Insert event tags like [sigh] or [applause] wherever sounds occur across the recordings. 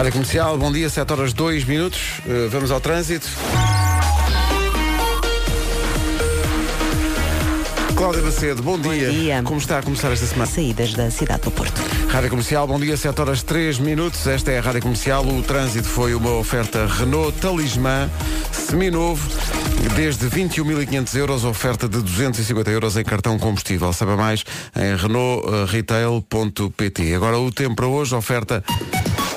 Rádio Comercial, bom dia, 7 horas 2 minutos. Uh, vamos ao trânsito. Cláudia Macedo, bom dia. dia. Como está a começar esta semana? Saídas da cidade do Porto. Rádio Comercial, bom dia, 7 horas 3 minutos. Esta é a Rádio Comercial. O trânsito foi uma oferta Renault Talismã, seminovo, desde 21.500 euros, oferta de 250 euros em cartão combustível. Saiba mais em renaultretail.pt. Agora o tempo para hoje, oferta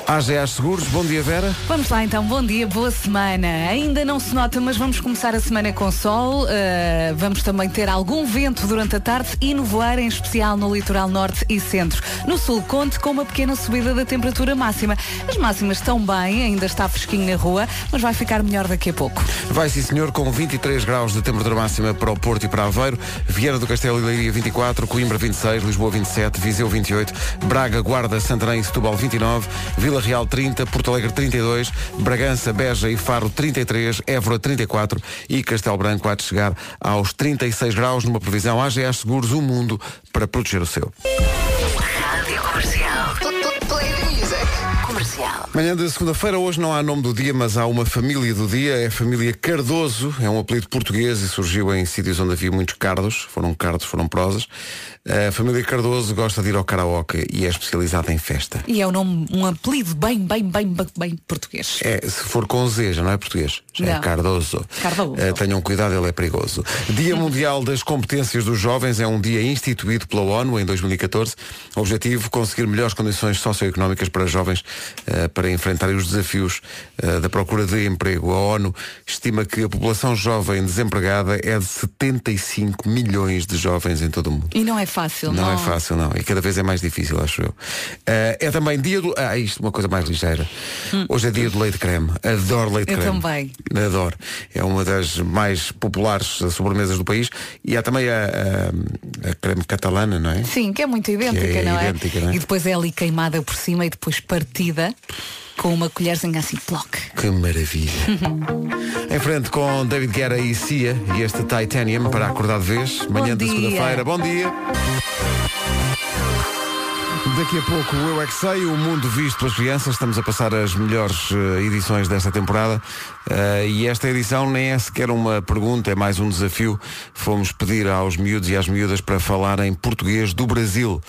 AGA Seguros. Bom dia, Vera. Vamos lá então, bom dia, boa semana. Ainda não se nota, mas vamos começar a semana com sol. Uh, vamos também ter algum vento durante a tarde e no voar, em especial no litoral norte e centro. No sul, conte com uma pequena subida da temperatura máxima. As máximas estão bem, ainda está fresquinho na rua, mas vai ficar melhor daqui a pouco. Vai sim, senhor, com 23 graus de temperatura máxima para o Porto e para Aveiro, Viana do Castelo e Leiria 24, Coimbra 26, Lisboa 27, Viseu 28, Braga, Guarda, Santarém e Setúbal 29, Vila Real 30, Porto Alegre 32, Bragança, Beja e Faro 33, Évora 34 e Castelo Branco há de chegar aos 36 graus numa previsão AGA Seguros, o mundo para proteger o seu. Comercial. Manhã de segunda-feira, hoje não há nome do dia, mas há uma família do dia, é a família Cardoso, é um apelido português e surgiu em sítios onde havia muitos cardos, foram cardos, foram prosas. A família Cardoso gosta de ir ao karaoke e é especializada em festa. E é um, nome, um apelido bem, bem, bem, bem, bem português. É, se for com Z, já não é português, já é Não. Cardoso. Cardoso. Eh, tenham cuidado, ele é perigoso. Dia Mundial das Competências dos Jovens é um dia instituído pela ONU em 2014. O objetivo, conseguir melhores condições socioeconómicas para jovens eh, para enfrentarem os desafios eh, da procura de emprego. A ONU estima que a população jovem desempregada é de 75 milhões de jovens em todo o mundo. E não é fácil, não, Não é fácil, não. E cada vez é mais difícil, acho eu. Eh, é também dia do. Ah, isto, uma coisa mais ligeira. Hoje é dia do leite creme. Adoro leite Hum. Eu creme. também. Adoro. É uma das mais populares eh, sobremesas do país. E há também a, a- a creme catalana, não é? Sim, que é muito idêntica, é não é? idêntica, não é? E depois é ali queimada por cima e depois partida com uma colherzinha assim, ploc. Que maravilha. [laughs] em frente com David Guerra e Cia e este Titanium para acordar de vez. Manhã de dia. segunda-feira. Bom dia. Daqui a pouco Eu É Que Sei, o mundo visto pelas crianças. Estamos a passar as melhores eh, edições desta temporada. Eh, e esta edição nem é sequer uma pergunta, é mais um desafio. Fomos pedir aos miúdos e às miúdas para falar em português do Brasil.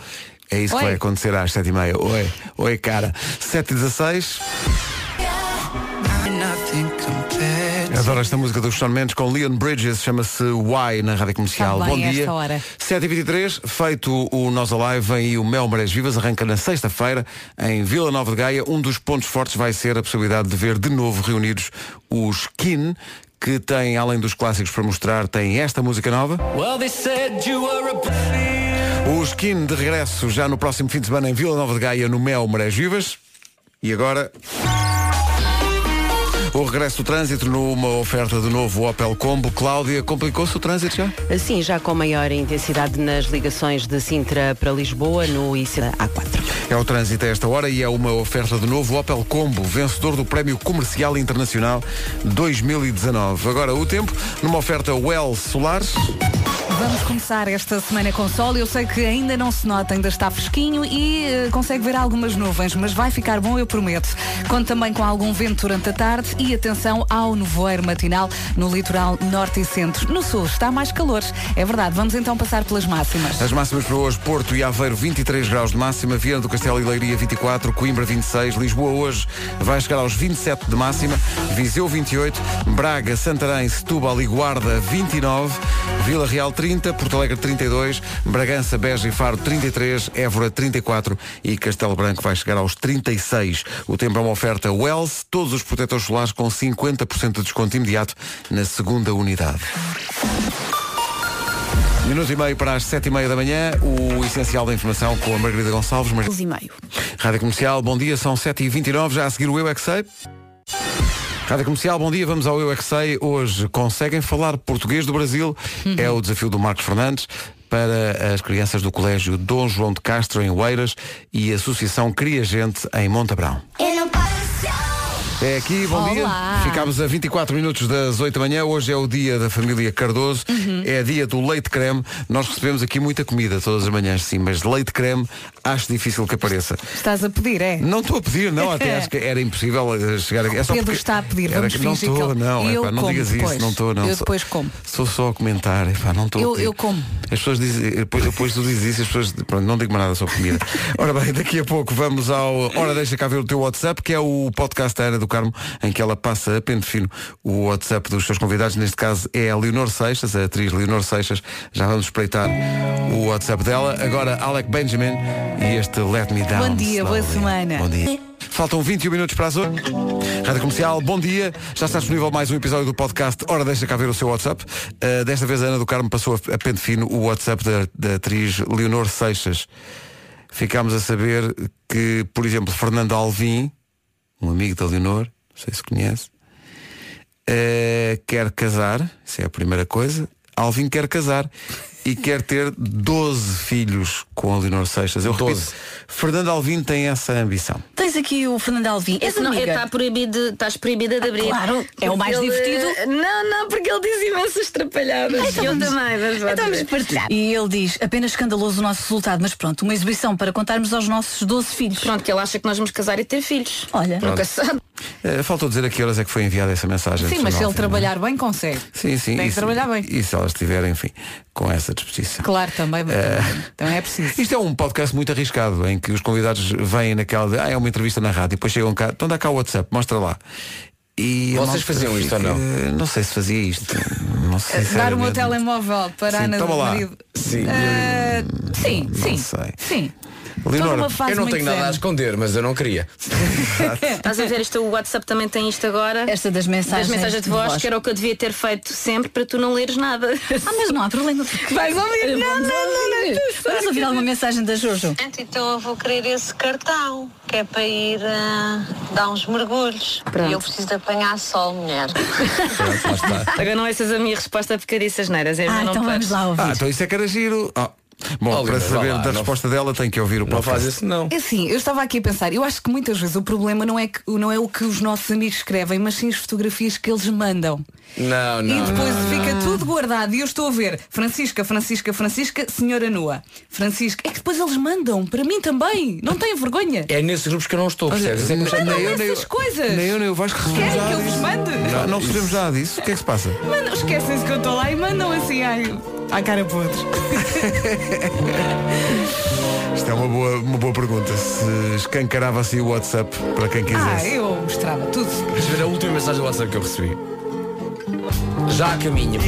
É isso que Oi. vai acontecer às sete e meia. Oi, oi cara. 7 e 16 Adoro esta música dos Shawn Mendes com Leon Bridges, chama-se Why na Rádio Comercial. Bem Bom dia. hora. 7h23, feito o Nós Alive, vem aí o Mel Marés Vivas, arranca na sexta-feira em Vila Nova de Gaia. Um dos pontos fortes vai ser a possibilidade de ver de novo reunidos os Kin, que tem, além dos clássicos para mostrar, tem esta música nova. Os Kin de regresso já no próximo fim de semana em Vila Nova de Gaia, no Mel Marés Vivas. E agora... O regresso do trânsito numa oferta de novo Opel Combo. Cláudia, complicou-se o trânsito já? Assim, já com maior intensidade nas ligações de Sintra para Lisboa, no IC A4. É o trânsito a esta hora e é uma oferta de novo Opel Combo, vencedor do Prémio Comercial Internacional 2019. Agora o tempo, numa oferta Well Solares. Vamos começar esta semana com sol. Eu sei que ainda não se nota, ainda está fresquinho e eh, consegue ver algumas nuvens, mas vai ficar bom, eu prometo. Conto também com algum vento durante a tarde e atenção ao nevoeiro matinal no litoral norte e centro. No sul está mais calor. É verdade, vamos então passar pelas máximas. As máximas para hoje, Porto e Aveiro 23 graus de máxima, Viana do Castelo e Leiria 24, Coimbra 26, Lisboa hoje vai chegar aos 27 de máxima, Viseu 28, Braga, Santarém, Setúbal e Guarda 29, Vila Real 30, Porto Alegre 32, Bragança, Beja e Faro 33, Évora 34 e Castelo Branco vai chegar aos 36. O tempo é uma oferta Wells, todos os protetores solares com 50% de desconto imediato na segunda unidade. Minuto e meio para as sete e meia da manhã, o essencial da informação com a Margarida Gonçalves. Mar... e meio. Rádio Comercial, bom dia, são 7h29, já a seguir o Eu É Que Sei. Rádio Comercial, bom dia, vamos ao Eu É Que Sei. Hoje conseguem falar português do Brasil, é o desafio do Marcos Fernandes para as crianças do Colégio Dom João de Castro em Oeiras e a Associação Cria Gente em Montabrão. Eu não posso. É aqui, bom Olá. dia. Ficámos a 24 minutos das 8 da manhã. Hoje é o dia da família Cardoso. Uhum. É dia do leite creme. Nós recebemos aqui muita comida todas as manhãs, sim, mas leite creme acho difícil que apareça. Estás a pedir, é? Não estou a pedir, não, até [laughs] acho que era impossível eh, chegar aqui. É só Pedro porque está a pedir, era vamos que não estou, não, Eu epá, não digas depois. isso, não estou, não. Eu depois como. Sou só a comentar, epá, não estou. a Eu- pedir. eu como. As pessoas dizem, depois, depois tu dizes isso, as pessoas, pronto, não digo mais nada sobre comida. [laughs] Ora bem, daqui a pouco vamos ao Ora Deixa cá ver o teu WhatsApp, que é o podcast da Ana do Carmo, em que ela passa a pente fino o WhatsApp dos seus convidados. Neste caso é a Leonor Seixas, a atriz Leonor Seixas. Já vamos espreitar o WhatsApp dela. Agora Alec Benjamin e este Let Me Down. Bom dia, boa semana. Bom dia. Faltam 21 minutos para as 8. Rádio Comercial, bom dia. Já está disponível mais um episódio do podcast. Ora, deixa cá ver o seu WhatsApp. Uh, desta vez a Ana do Carmo passou a, a pente fino o WhatsApp da, da atriz Leonor Seixas. Ficámos a saber que, por exemplo, Fernando Alvim, um amigo da Leonor, não sei se conhece, uh, quer casar, isso é a primeira coisa. Alvim quer casar e quer ter 12 filhos com a Leonor Seixas. Eu repito, 12. Fernando Alvim tem essa ambição. Tens aqui o Fernando Alvim. Esse não, está proibido, estás proibida de abrir. claro, é o mais Porque divertido. ele- Não, não, porque ele diz imensas trapalhadas. eu também, mas Então vamos partilhar. E ele diz, apenas escandaloso o nosso resultado, mas pronto, uma exibição para contarmos aos nossos 12 filhos. Pronto, que ele acha que nós vamos casar e ter filhos. Olha. Nunca se sabe. Uh, faltou dizer a que horas é que foi enviada essa mensagem. Sim, mas se ele Alvim, trabalhar bem, consegue. é? Sim, sim. Tem que trabalhar bem. E se elas estiverem, enfim, com essa disposição. Claro, também, mas também, é preciso. Isto é um podcast muito arriscado, em que os convidados vêm naquela de, ah, é uma entrevista na rádio, e depois chegam cá, então dá cá o WhatsApp, mostra lá. E Vocês faziam isto ou não? Não sei se fazia isto. Não sei se Dar o meu telemóvel para a Sim, Ana do lá. marido. Sim. Ah, sim, Não sim. sei. Sim. Leonor, Eu não tenho nada a esconder, mas eu não queria. [laughs] Estás a ver isto, o WhatsApp também tem isto agora. Esta das mensagens, Das mensagens de voz, que era o que eu devia ter feito sempre para tu não leres nada. Ah, mas não há problema. Vais ouvir? Não, não, não, não. Vamos ouvir alguma mensagem da Jojo. Então eu vou querer esse cartão, que é para ir ah, dar uns mergulhos. Pronto. E eu preciso de apanhar sol, mulher. Pronto. Agora não essas a minha resposta porque eu disse as neiras. É Ah, não então vamos lá ouvir. Ah, então isso é que era giro. Ah, Bom, para saber lá, da não- resposta dela tem que ouvir o Não podcast. faz isso não. É assim, eu estava aqui a pensar, eu acho que muitas vezes o problema não é, que, não é o que os nossos amigos escrevem, mas sim as fotografias que eles mandam. Não, e não. depois não. fica tudo guardado e eu estou a ver Francisca, Francisca, Francisca, senhora nua. Francisca, é que depois eles mandam, para mim também, não têm vergonha. É nesses grupos que eu não estou, percebes? Isso é Mandam nem eu, nem essas eu- coisas. Nem eu, nem eu. Vais que recebemos Querem que eu vos mande? Não, não recebemos nada disso. O que é que se passa? Esquecem-se que eu estou lá e mandam assim ai, à cara podre. [laughs] Isto é uma boa, uma boa pergunta. Se escancarava assim o WhatsApp para quem Ah, quisesse. eu mostrava tudo. Deixa eu ver a última mensagem do WhatsApp que eu recebi. Já a caminho.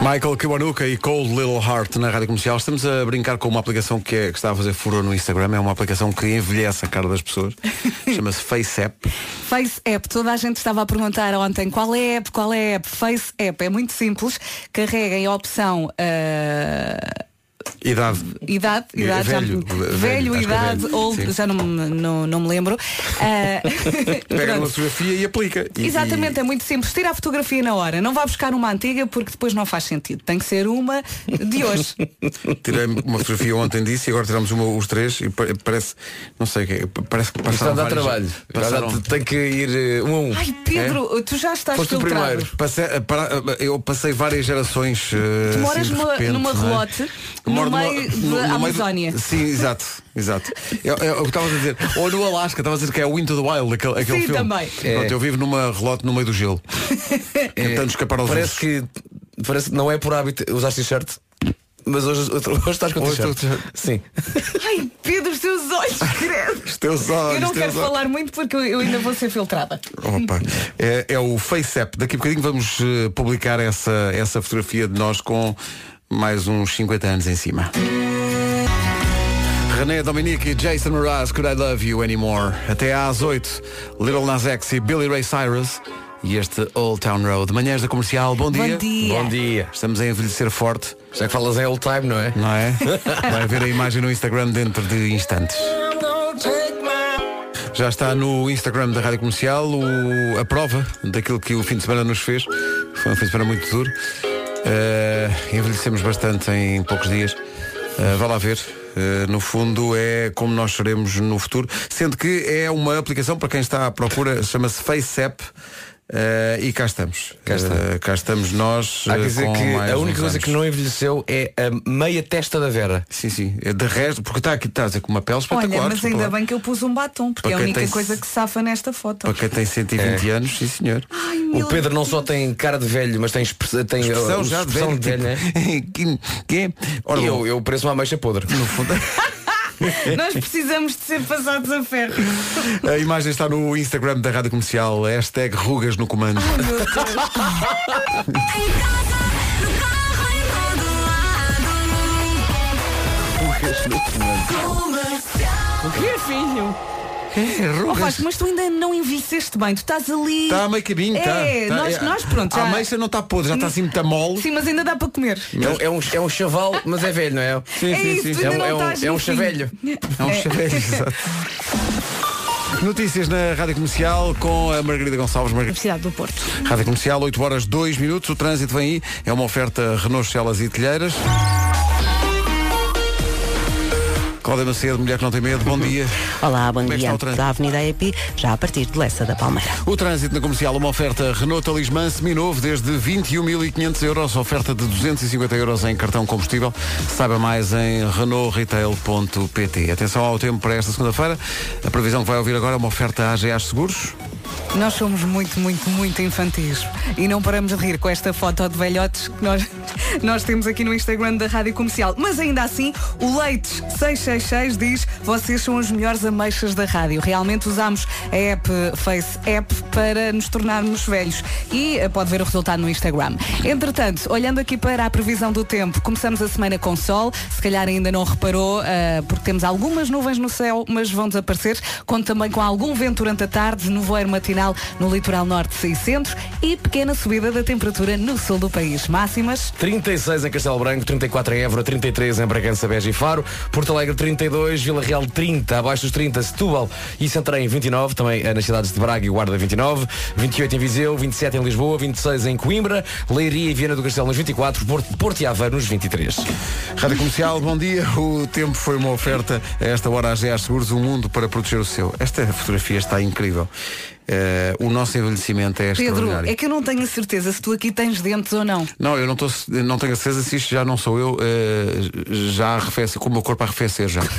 Michael Kiwanuka e Cold Little Heart na Rádio Comercial. Estamos a brincar com uma aplicação que, é, que está a fazer furor no Instagram. É uma aplicação que envelhece a cara das pessoas. [laughs] Chama-se Face App. Face App, toda a gente estava a perguntar ontem qual é a app, qual é a app. Face App, é muito simples. Carreguem a opção ah, Idade. idade, É idade já velho, me- velho, velho, é idade, velho, old, sim. já não, me- não, não me lembro. [laughs] Ah, Pega pronto. uma fotografia e aplica. E- Exatamente, é muito simples. Tira a fotografia na hora. Não vá buscar uma antiga porque depois não faz sentido. Tem que ser uma de hoje. [laughs] e Tirei uma fotografia ontem disso e agora tiramos uma, os três e pa- parece, não sei o que é, parece que passaram dá várias- trabalho. Passaram, Tem que ir eh, um a um. Ai, Pedro, tu já estás Foste filtrado. primeiro. Passei- eh, para- eu passei várias gerações. eh, Tu moras assim, numa, repente, numa não é? Relote no Moro numa- meio no- no da meio Amazónia. Sim, exato, exato. Eu, eu, eu estava a dizer, ou no Alasca, estava a dizer que é o Into the Wild, aquele, aquele Sim, filme. também. Pronto, É. eu vivo numa relote no meio do gelo. [laughs] Tentando escapar aos Parece que parece que não é por hábito usar t-shirt, mas hoje, [laughs] hoje estás com Hoje t-shirt. estou- Sim. Ai, Pedro, os teus olhos, [laughs] credo. Os teus olhos, Eu não quero olhos. falar muito porque eu, eu ainda vou ser filtrada. Opa, é, é o FaceApp. Daqui a bocadinho vamos eh, publicar essa, essa fotografia de nós com mais uns 50 anos em cima. René Dominique e Jason Mraz, Could I Love You Anymore? Até às 8, Little Nas X e Billy Ray Cyrus e este Old Town Road. Manhãs da Comercial, bom dia. Bom dia. Bom dia. Estamos a envelhecer forte, Já que falas em old time, não é? não é? Vai ver a imagem no Instagram dentro de instantes. Já está no Instagram da Rádio Comercial o- a prova daquilo que o fim de semana nos fez. Foi um fim de semana muito duro. Eh, envelhecemos bastante em poucos dias. Uh, vá lá ver. Uh, no fundo é como nós seremos no futuro, sendo que é uma aplicação para quem está à procura, chama-se FaceApp. Uh, e cá estamos. Cá está. Uh, cá estamos nós. Há que dizer com que a única coisa anos. que não envelheceu é a meia testa da Vera. Sim, sim. É De resto, porque está aqui, está a dizer com uma pele espetacular. Olha, mas ainda bem que eu pus um batom, porque Para é a única tem- coisa que safa nesta foto. Para quem tem 120 anos, sim senhor. Ai, O Pedro não só tem cara de velho, mas tem expressão, tem Expressão uh, já de expressão velho, né? tipo, [laughs] que, que, Ora, E bom, eu, eu pareço uma ameixa podre. no fundo, [laughs] [laughs] Nós precisamos de ser passados a ferro. a imagem está no Instagram da Rádio Comercial, hashtag rugas no comando. O que filho? É, Oh, rugas. Vasco, mas tu ainda não envelheceste bem, tu estás ali. Está a meio caminho, está. É, está. nós- nós, pronto, A já- ameixa não está podre, já está assim muito mole. Sim, mas ainda dá para comer. É, um- é um, é um chaval, mas é velho, não é? Sim, é sim, isso, sim. É um, é um, é um chavelho. É um chaveiro, exato. Notícias na Rádio Comercial com a Margarida Gonçalves. Margarida. Universidade do Porto. Rádio Comercial, 8 horas 2 minutos. O trânsito vem aí. É uma oferta Renault, Celas e Telheiras. Cláudia Macedo, mulher que não tem medo, bom dia. [laughs] Olá, bom Como é está dia. o trânsito? Da Avenida EPI, já a partir de Lessa da Palmeira. O trânsito na comercial, uma oferta Renault Talismã seminovo desde 21.500 euros, oferta de 250 euros em cartão combustível. Saiba mais em renaultretail.pt. Atenção ao tempo para esta segunda-feira. A previsão que vai ouvir agora é uma oferta AGA Seguros. Nós somos muito, muito, muito infantis e não paramos de rir com esta foto de velhotes que nós, nós temos aqui no Instagram da Rádio Comercial. Mas ainda assim, o Leites 666 diz vocês são as melhores ameixas da rádio. Realmente usamos a app Face App para nos tornarmos velhos e eh, pode ver o resultado no Instagram. Entretanto, olhando aqui para a previsão do tempo, começamos a semana com sol, se calhar ainda não reparou, eh, porque temos algumas nuvens no céu, mas vão desaparecer. Conto também com algum vento durante a tarde, nevoeiro matinal no litoral norte e centro e pequena subida da temperatura no sul do país. Máximas 36 em Castelo Branco, 34 em Évora, 33 em Bragança, Beja e Faro, Porto Alegre 32, Vila Real 30, abaixo dos 30, Setúbal e Santarém 29, também eh, nas cidades de Braga e Guarda 29, 28 em Viseu, 27 em Lisboa, 26 em Coimbra, Leiria e Viana do Castelo nos 24, Porto, Porto e Aveiro nos 23. Rádio Comercial, bom dia. O tempo foi uma oferta a esta hora AGA Seguros, um mundo para proteger o seu. Esta fotografia está incrível. Eh, o nosso envelhecimento é Pedro, é que eu não tenho a certeza se tu aqui tens dentes ou não. Não, eu não, tô, não tenho a certeza se isto já não sou eu, eh, já arrefece, com o meu corpo a arrefecer já. [laughs]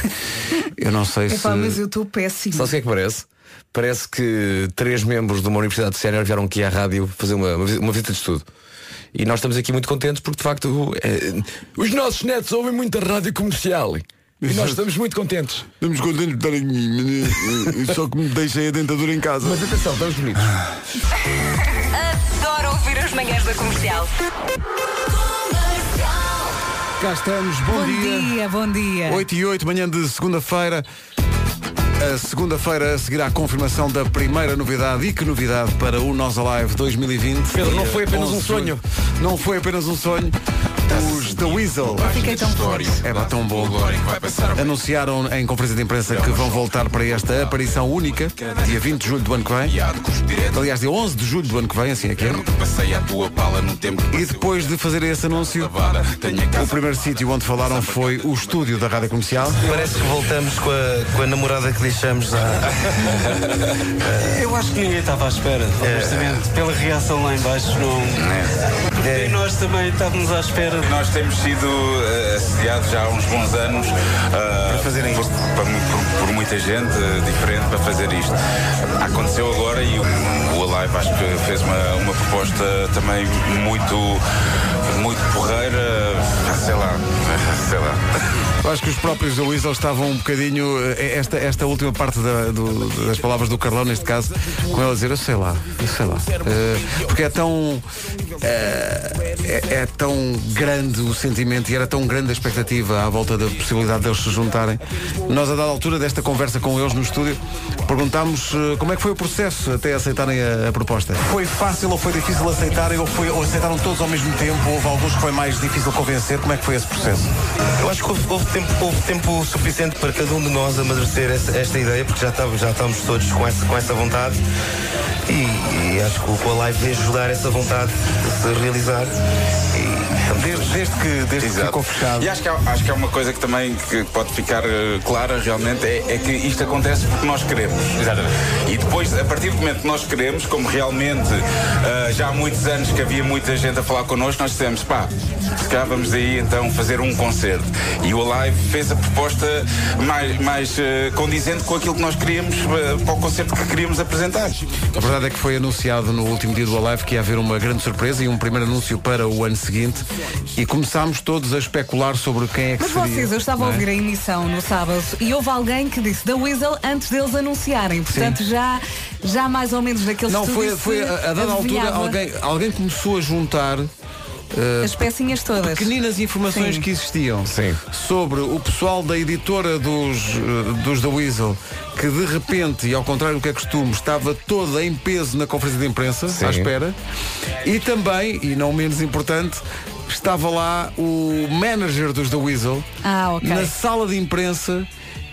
Eu não sei se. Epá, mas eu estou péssimo. Sabe o que é que parece? Parece que três membros de uma universidade sénior vieram aqui à rádio fazer uma, uma visita de estudo. E nós estamos aqui muito contentes porque de facto eh, os nossos netos ouvem muita rádio comercial. E nós estamos muito contentes. Estamos contentes de estar aqui, só que me deixei a dentadura em casa. Mas atenção, estamos bonitos. Adoro ouvir as manhãs da comercial. Cá estamos, bom, Bom dia, bom dia. 8 e 8, manhã de segunda-feira. A segunda-feira a seguir à confirmação da primeira novidade e que novidade para o Nós Alive 2020. Pedro, não foi apenas 11 um sonho. Não foi apenas um sonho. Os The Weasel. Fiquei tão feliz. É tão bom. Anunciaram em conferência de imprensa que vão voltar para esta aparição única, dia 20 de julho do ano que vem. Aliás, dia 11 de julho do ano que vem, assim é que é. Tempo E depois de fazer esse anúncio, o primeiro sítio onde falaram foi o estúdio da Rádio Comercial. Parece que voltamos com a, com a namorada que deixamos há. [laughs] Eu acho que ninguém estava à espera, honestamente. Pela reação lá em baixo, não. E nós também estávamos à espera. Nós temos sido eh, assediados já há uns bons anos para fazerem por, isto. para mu- por- por muita gente eh, diferente para fazer isto. Aconteceu agora e o, o Alive acho que fez uma, uma proposta também muito, muito porreira, sei lá, sei lá. Acho que os próprios Weasel estavam um bocadinho. Esta, esta última parte da- do- das palavras do Carlão, neste caso, com ela a dizer, eu sei lá, eu sei lá. Eh, porque é tão. eh, é, é tão grande o sentimento e era tão grande a expectativa à volta da possibilidade deles se juntarem. Nós, a dada altura desta conversa com eles no estúdio, perguntámos eh, como é que foi o processo até aceitarem a, a proposta. Foi fácil ou foi difícil aceitarem ou, foi, ou aceitaram todos ao mesmo tempo? Houve alguns que foi mais difícil convencer? Como é que foi esse processo? Eu acho que houve, houve tempo, houve tempo suficiente para cada um de nós amadurecer essa- esta ideia, porque já estávamos, já estávamos todos com essa, com essa vontade. E, e acho que o- Alive veio ajudar essa vontade de se realizar. Desde, desde que, desde que ficou fechado. E acho que, há, acho que é uma coisa que também que pode ficar eh, clara realmente é, é que isto acontece porque nós queremos. Exatamente. E depois, a partir do momento que nós queremos, como realmente eh, já há muitos anos que havia muita gente a falar connosco, nós dissemos, pá, se calhar vamos daí então fazer um concerto. E o Alive fez a proposta mais, mais eh, condizente com aquilo que nós queríamos para o concerto que queríamos apresentar. A verdade é que foi anunciado no último dia do Alive que ia haver uma grande surpresa e um primeiro anúncio para o ano seguinte e começámos todos a especular sobre quem é que Mas seria. vocês, eu estava a é? ouvir a emissão no sábado e houve alguém que disse da Weasel antes deles anunciarem. Portanto, já, já mais ou menos daquele Não, foi, foi a, a dada altura alguém, alguém começou a juntar eh, As pecinhas todas. pequeninas informações Sim. que existiam Sim. sobre o pessoal da editora dos, eh, dos The Weasel que de repente, e ao contrário do que é costume, estava toda em peso na conferência de imprensa, à espera, e também, e não menos importante, estava lá o manager dos The Weasel Ah, ok. na sala de imprensa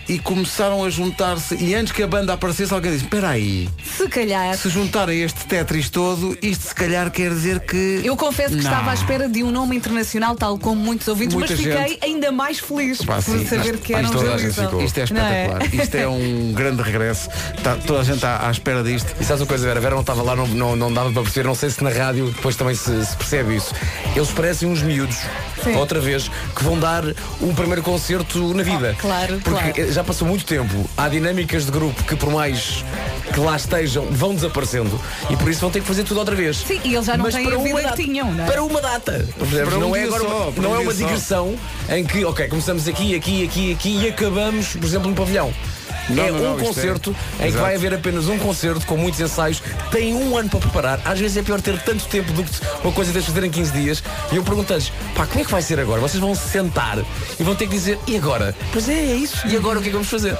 e começaram a juntar-se e antes que a banda aparecesse alguém disse, espera aí Se calhar. se juntarem este Tetris todo isto se calhar quer dizer que Eu confesso que Não. estava à espera de um nome internacional, tal como muitos ouvintes, Muita mas fiquei gente. ainda mais feliz Pá, por sim. saber que Isto- eram isto os toda a da gente Weasel. ficou. Isto é é? espetacular. Isto é um grande regresso. Tá- toda a gente está à espera disto. E sabes uma coisa, Vera? A Vera não estava lá, não, não, não dava para perceber, não sei se na rádio depois também se, se percebe isso. Eles parecem uns miúdos, Sim. outra vez, que vão dar um primeiro concerto na vida. claro, Porque claro. Já passou muito tempo. Há dinâmicas de grupo que por mais que lá estejam, vão desaparecendo e por isso vão ter que fazer tudo outra vez. Sim, e eles já não Mas têm para a uma vida data. que tinham, não é? Para uma data. Para um não é agora só, uma, para um não é uma só. digressão em que, ok, começamos aqui, aqui, aqui, aqui e acabamos, por exemplo, no pavilhão. Não, é não, um não, é- concerto em que Exato. vai haver apenas um concerto com muitos ensaios, tem um ano para preparar. Às vezes é pior ter tanto tempo do que uma coisa de fazer em 15 dias. E eu pergunto-lhes, pá, como é que vai ser agora? Vocês vão se sentar e vão ter que dizer, e agora? Pois é, é isso. E agora o que é que vamos fazer?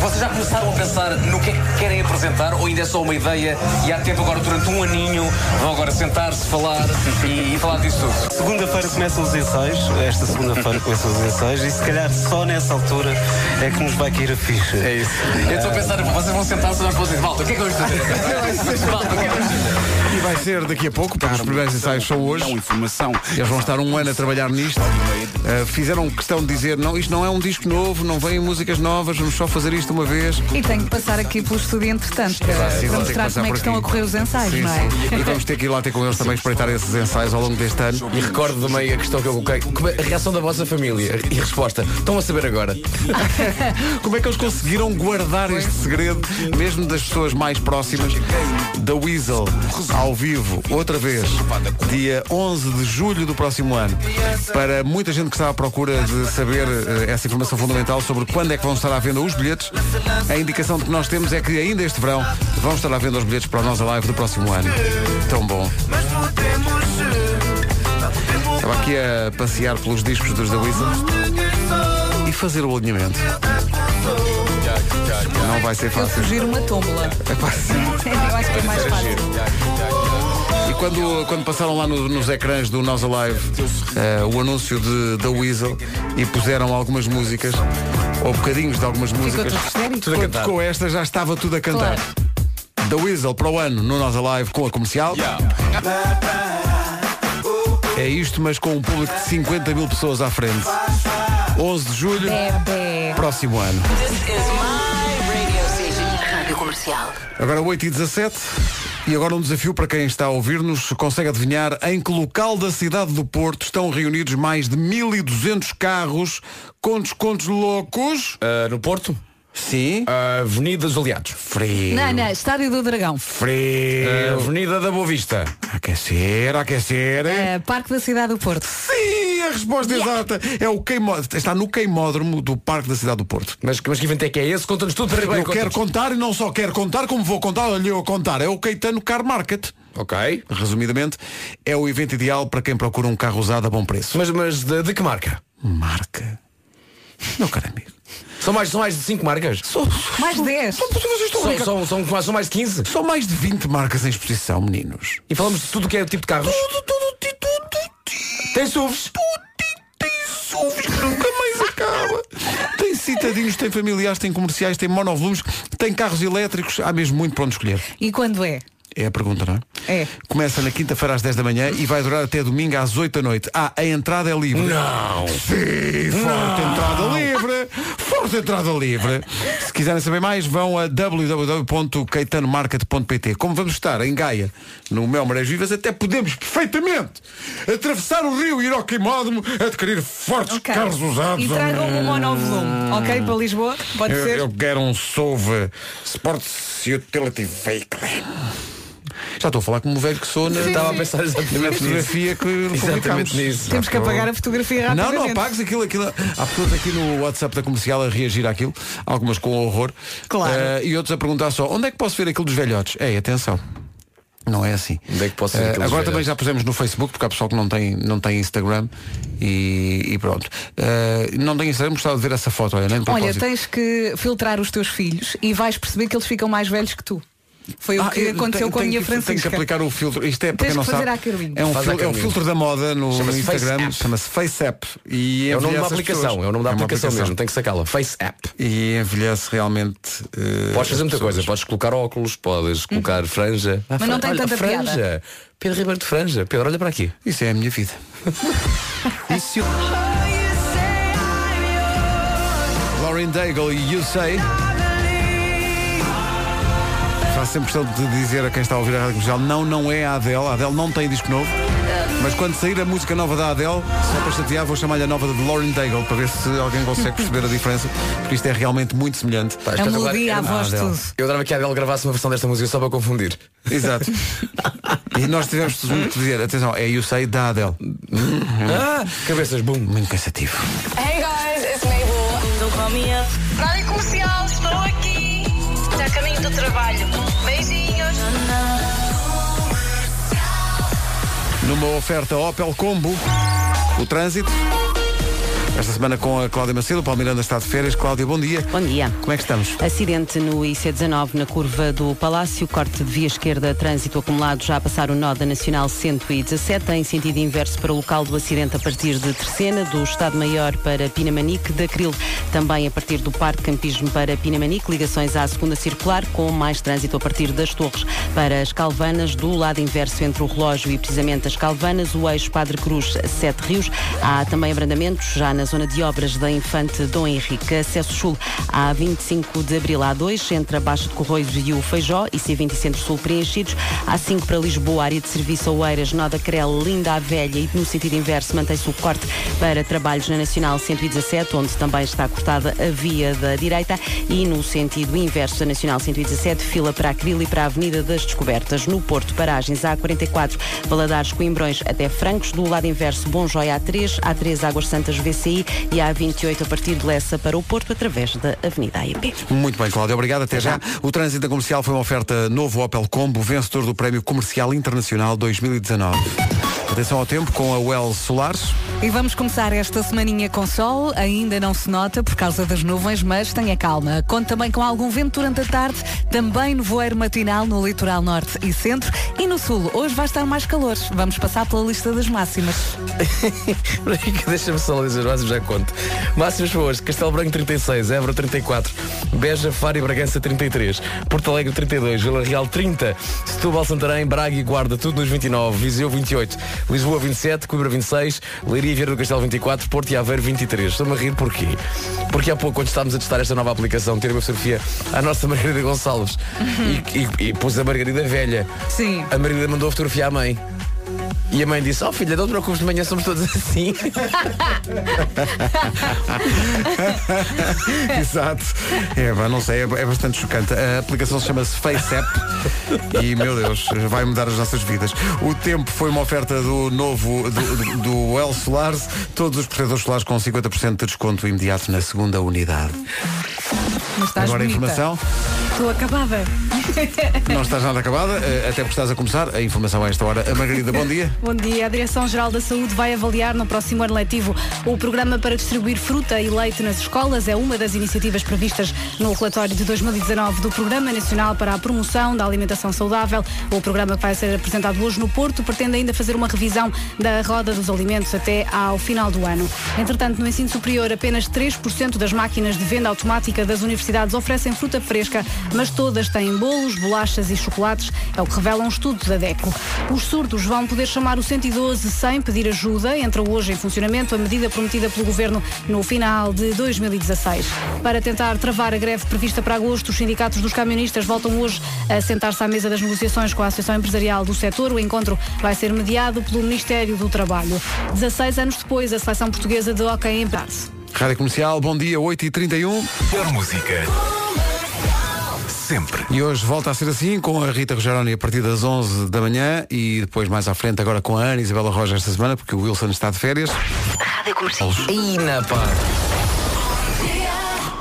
Vocês já começaram a pensar no que é que querem apresentar ou ainda é só uma ideia e há tempo agora durante um aninho vão agora sentar-se, falar e, e falar disso tudo? Segunda-feira começam os ensaios, esta segunda-feira [laughs] começam os ensaios e se calhar só nessa altura é que nos vai cair a ficha. É isso. Eu estou a pensar, vocês vão sentar-se e vão dizer, Malta, o que é que vamos fazer? [laughs] Malta, o que é que vamos fazer? E vai ser daqui a pouco, porque os primeiros ensaios são hoje. informação. Eles vão estar um ano a trabalhar nisto. Uh, fizeram questão de dizer, não, isto não é um disco novo, não vêm músicas novas, vamos só fazer isto uma vez. E tenho que passar aqui pelo estúdio entretanto para, Sim, para mostrar como é que estão a correr os ensaios, Sim, não é? sim. E vamos ter que ir lá ter com eles também espreitar esses ensaios ao longo deste ano. E recordo também a questão que eu coloquei. É a reação da vossa família? E resposta, estão a saber agora. [laughs] Como é que eles conseguiram guardar este segredo, mesmo das pessoas mais próximas? Da Weasel, ao vivo, outra vez, dia 11 de julho do próximo ano. Para muita gente que está à procura de saber eh, essa informação fundamental sobre quando é que vão estar à venda os bilhetes, a indicação de que nós temos é que ainda este verão vão estar à venda os bilhetes para o Nós Alive do próximo ano. Tão bom. Estava aqui a passear pelos discos dos The Weasel e fazer o alinhamento. Não vai ser Eu fácil. sugiro uma tómbola. É fácil. [laughs] Eu acho que é mais fácil. E quando, quando passaram lá no- nos ecrãs do Nós Alive eh, o anúncio de, da Weasel e puseram algumas músicas, ou bocadinhos de algumas músicas, quando tocou esta já estava tudo a cantar. Da Weasel para o ano no Nós Alive com a comercial. É isto, mas com um público de 50 mil pessoas à frente. 11 de julho, Bebê. próximo ano. Rádio Comercial. Agora 8 e 17 e agora um desafio para quem está a ouvir-nos consegue adivinhar em que local da cidade do Porto estão reunidos mais de 1200 carros com descontos loucos. Ah, no Porto, Sim. a Avenida dos Aliados. Frio. Não, não, Estádio do Dragão. Frio. A Avenida da Boa Vista. Aquecer, aquecer. Eh, Parque da Cidade do Porto. Sim, a resposta exata é o queimó... está no queimódromo do Parque da cidade do Porto. Mas, mas que evento é que é esse? Conta-nos tudo para Eu quero contar e não só quero contar, como vou contar, olha eu a contar. É o Caetano Car Market. Ok. Resumidamente, é o evento ideal para quem procura um carro usado a bom preço. Mas, mas de, de que marca? Marca. Meu caro amigo. São mais, são mais de 5 marcas? Mais 10. Vocês estão a São, brincar. são, são, são mais de 15? São mais de 20 marcas em exposição, meninos. E falamos de tudo o que é tipo de carros? Tudo, tudo, tudo, tudo. Tem SUVs? Tem SUVs que nunca mais acaba. Tem citadinhos, tem familiares, tem comerciais, tem monovolumes, tem carros elétricos. Há mesmo muito para onde escolher. E quando é? É a pergunta, não é? É. Começa na quinta-feira às 10 da manhã e vai durar até domingo às 8 da noite. Ah, a entrada é livre. Não! Sim, forte entrada livre! Forte entrada livre! Se quiserem saber mais, vão a www.caetanomarket.pt Como vamos estar em Gaia, no Mel Marés Vivas, até podemos perfeitamente atravessar o rio e ir ao queimódromo adquirir fortes Ok. carros usados. E tragam um monovolume, ok? Para Lisboa, pode eu, ser. eu quero um SUV Sports Utility Vehicle. Já estou a falar como o velho que sou na, Estava a pensar na exatamente nisso. fotografia que [laughs] Exatamente publicámos. nisso. Temos que apagar a fotografia Não, rapidamente. não apagues aquilo, aquilo. Há pessoas aqui no WhatsApp da comercial a reagir àquilo, algumas com horror. Claro. Eh, e outros a perguntar só, onde é que posso ver aquilo dos velhotes? Ei, atenção. Não é assim. Onde é que posso ver aquilo dos agora também já pusemos no Facebook, porque há pessoal que não tem, não tem Instagram e, e pronto. Eh, não tem Instagram, gostava de ver essa foto, olha, nem Olha, tens que filtrar os teus filhos e vais perceber que eles ficam mais velhos que tu. Foi o Ah, que eu aconteceu tenho- com a minha que- Tenho que Francisca. aplicar o filtro. Isto é para não sabe. É um, Faz à fil- é um filtro da moda no, Face Instagram. Chama-se Face App. E É o nome da aplicação, pessoas. é o nome da uma aplicação, mesmo, tem que sacá-la. Face App. E envelhece realmente. eh, Podes fazer muita pessoas. coisa, podes colocar óculos, podes colocar franja. Ah, Mas não tem olha, tanta franja. piada. Pedro Ribeiro de Franja. Pedro, olha para aqui. Isso é a minha vida. [laughs] Isso. Lauren Daigle e You Say. Faço sempre questão de dizer a quem está a ouvir a rádio comercial, não, não é a Adele. A Adele não tem disco novo. Mas quando sair a música nova da Adele, só para chatear, vou chamar-lhe a nova de Lauren Daigle para ver se alguém consegue perceber a diferença, porque isto é realmente muito semelhante. Pá, A espetacular. melodia, a voz, Adele. tudo. Eu adorava que a Adele gravasse uma versão desta música só para confundir. Exato. [laughs] E nós tivemos que dizer, atenção, é You Say da Adele. Ah, cabeças, bum. Muito cansativo. Hey guys, it's Mabel. Don't call me up. Rádio Comercial, estou aqui. Caminho do trabalho. Beijinhos. Numa oferta Opel Combo, o trânsito. Esta semana com a Cláudia Macedo, o Paulo Miranda está de férias. Cláudia, bom dia. Bom dia. Como é que estamos? Acidente no IC19 na curva do Palácio, corte de via esquerda, trânsito acumulado já a passar o nó da Nacional 117 em sentido inverso para o local do acidente a partir de Terceira, do Estado-Maior para Pinamanique, da Cril também a partir do Parque Campismo para Pinamanique, ligações à segunda circular com mais trânsito a partir das Torres para as Calvanas, do lado inverso entre o relógio e precisamente as Calvanas, o eixo Padre Cruz Sete Rios. Há também abrandamentos já na zona de obras da Infante Dom Henrique. Acesso Sul a 25 de Abril A2, entre a Baixa de Corroios e o Feijó e C20 Centro Sul preenchidos. A5 para Lisboa, área de serviço Oeiras, Nó da Crel, Linda a Velha e no sentido inverso mantém-se o corte para trabalhos na Nacional 117, onde também está cortada a via da direita e no sentido inverso da Nacional 117, fila para a e para a Avenida das Descobertas. No Porto, paragens A44, Valadares, Coimbrões até Francos, do lado inverso Bom Joia A3, A3 Águas Santas VCI e A28 a partir de Lessa para o Porto através da Avenida AEP. Muito bem, Cláudia, obrigado. Até já. O trânsito da comercial foi uma oferta novo Opel Combo, vencedor do Prémio Comercial Internacional 2019. Atenção ao tempo com a Well Solares. E vamos começar esta semaninha com sol, ainda não se nota por causa das nuvens, mas tenha calma. Conte também com algum vento durante a tarde, também no voeiro matinal no litoral norte e centro e no sul. Hoje vai estar mais calor. Vamos passar pela lista das máximas. [laughs] Deixa-me só dizer, mas já conto. Máximas para hoje, Castelo Branco 36, Évora 34, Beja, Faro e Bragança 33, Porto Alegre 32, Vila Real 30, Setúbal, Santarém, Braga e Guarda, tudo nos 29, Viseu 28, Lisboa 27, Coimbra 26, Leiria e Vieira do Castelo 24, Porto e Aveiro 23. Estou-me a rir porquê? Porque há pouco, quando estávamos a testar esta nova aplicação, tirei uma fotografia à nossa [laughs] Margarida Gonçalves e, e, e pus a Margarida velha. Sim. A Margarida mandou a fotografia à mãe. E a mãe disse, oh filha, não te preocupes, de manhã somos todos assim. [laughs] Exato. É, não sei, é, é bastante chocante. A aplicação chama-se FaceApp e, meu Deus, vai mudar as nossas vidas. O tempo foi uma oferta do novo, do, do, do El Solares. Todos os protetores solares com 50% de desconto imediato na segunda unidade. Agora a bonita. informação. Estou acabada. [laughs] Não estás nada acabada, eh, até porque estás a começar. A informação a esta hora. A Margarida, bom dia. Bom dia. A Direção-Geral da Saúde vai avaliar no próximo ano letivo o programa para distribuir fruta e leite nas escolas. É uma das iniciativas previstas no relatório de 2019 do Programa Nacional para a Promoção da Alimentação Saudável. O programa que vai ser apresentado hoje no Porto pretende ainda fazer uma revisão da roda dos alimentos até ao final do ano. Entretanto, no ensino superior, apenas 3% das máquinas de venda automática das universidades oferecem fruta fresca, mas todas têm bolos, bolachas e chocolates, é o que revela um estudo da DECO. Os surdos vão poder chamar o 112 sem pedir ajuda. Entra hoje em funcionamento a medida prometida pelo Governo no final de 2016. Para tentar travar a greve prevista para agosto, os sindicatos dos camionistas voltam hoje a sentar-se à mesa das negociações com a Associação Empresarial do setor. O encontro vai ser mediado pelo Ministério do Trabalho. 16 anos depois, a seleção portuguesa de hockey em. Rádio Comercial, bom dia, 8h31. Melhor música. Sempre. E hoje volta a ser assim, com a Rita Rogeroni a partir das 11 da manhã e depois mais à frente agora com a Ana Isabela Roja esta semana, porque o Wilson está de férias. Rádio Comercial. Ina, pá.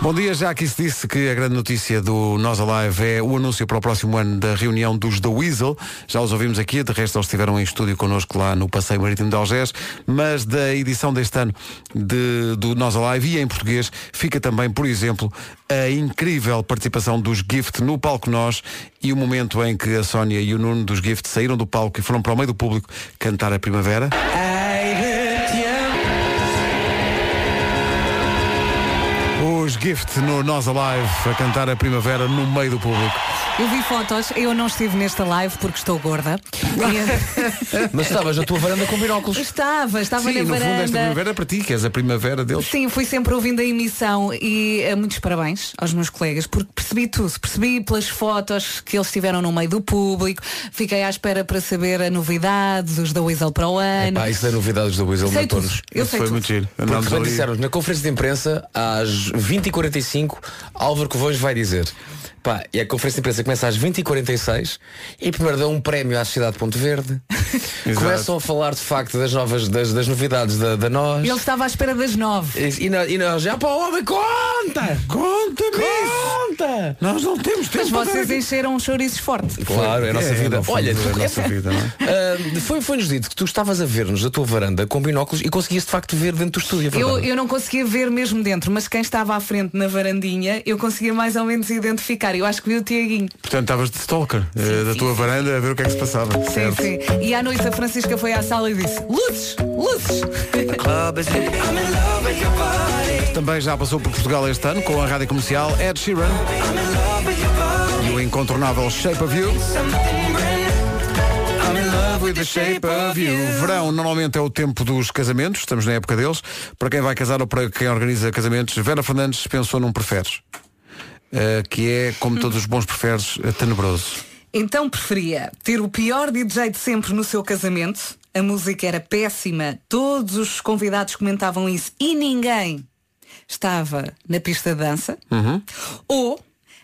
Bom dia, já aqui se disse que a grande notícia do Nós Alive é o anúncio para o próximo ano da reunião dos The Weasel. Já os ouvimos aqui, de resto eles estiveram em estúdio connosco lá no Passeio Marítimo de Algés, mas da edição deste ano de, do Nós Alive e em português fica também, por exemplo, a incrível participação dos Gift no palco Nós e o momento em que a Sónia e o Nuno dos Gift saíram do palco e foram para o meio do público cantar a Primavera. Os Gift no Nós Alive a cantar a Primavera no meio do público. Eu vi fotos, eu não estive nesta live porque estou gorda. [laughs] Mas estavas na tua varanda com binóculos. estava, estava Sim, na no fundo esta varanda. primavera é para ti, que és a primavera deles. Sim, fui sempre ouvindo a emissão e eh, muitos parabéns aos meus colegas, porque percebi tudo. Percebi pelas fotos que eles estiveram no meio do público, fiquei à espera para saber a novidade, os da Weasel para o ano. Pá, isso é novidades do Weasel Sei matou-nos. tudo. Eu Isso sei foi tudo. muito giro. Porque disseram na conferência de imprensa às 20h45 Álvaro Covões vai dizer Pá, e a conferência de imprensa começa às 20h46 e primeiro dão um prémio à Cidade de Ponte Verde. [laughs] Começam a falar de facto das novas, das, das novidades da, da nós. Ele estava à espera das nove. E, e nós, e nós, já para o homem, conta! Conta-me Conta! Nós não temos tempo Mas para vocês dar- encheram uns chouriços fortes. Claro, é a nossa É, vida. no fundo, Olha, é tu, a nossa vida, não é? Ah, foi- foi-nos dito que tu estavas a ver-nos da tua varanda com binóculos e conseguias de facto ver dentro do estúdio. é Eu, verdade? eu não conseguia ver mesmo dentro, mas quem estava à frente na varandinha, eu conseguia mais ou menos identificar. Eu acho que vi o Tiaguinho. Portanto, estavas de stalker eh, da tua varanda a ver o que é que se passava. Sim, certo? sim. E à noite a Francisca foi à sala e disse: Luzes! Luzes! Também já passou por Portugal este ano com a rádio comercial Ed Sheeran e o incontornável Shape of You. I'm in love with the shape of you. Verão normalmente é o tempo dos casamentos, estamos na época deles. Para quem vai casar ou para quem organiza casamentos, Vera Fernandes pensou num preferes. Eh, que é, como todos os bons preferes, eh, tenebroso. Então preferia ter o pior DJ de sempre no seu casamento. A música era péssima, todos os convidados comentavam isso e ninguém estava na pista de dança. Uhum. Ou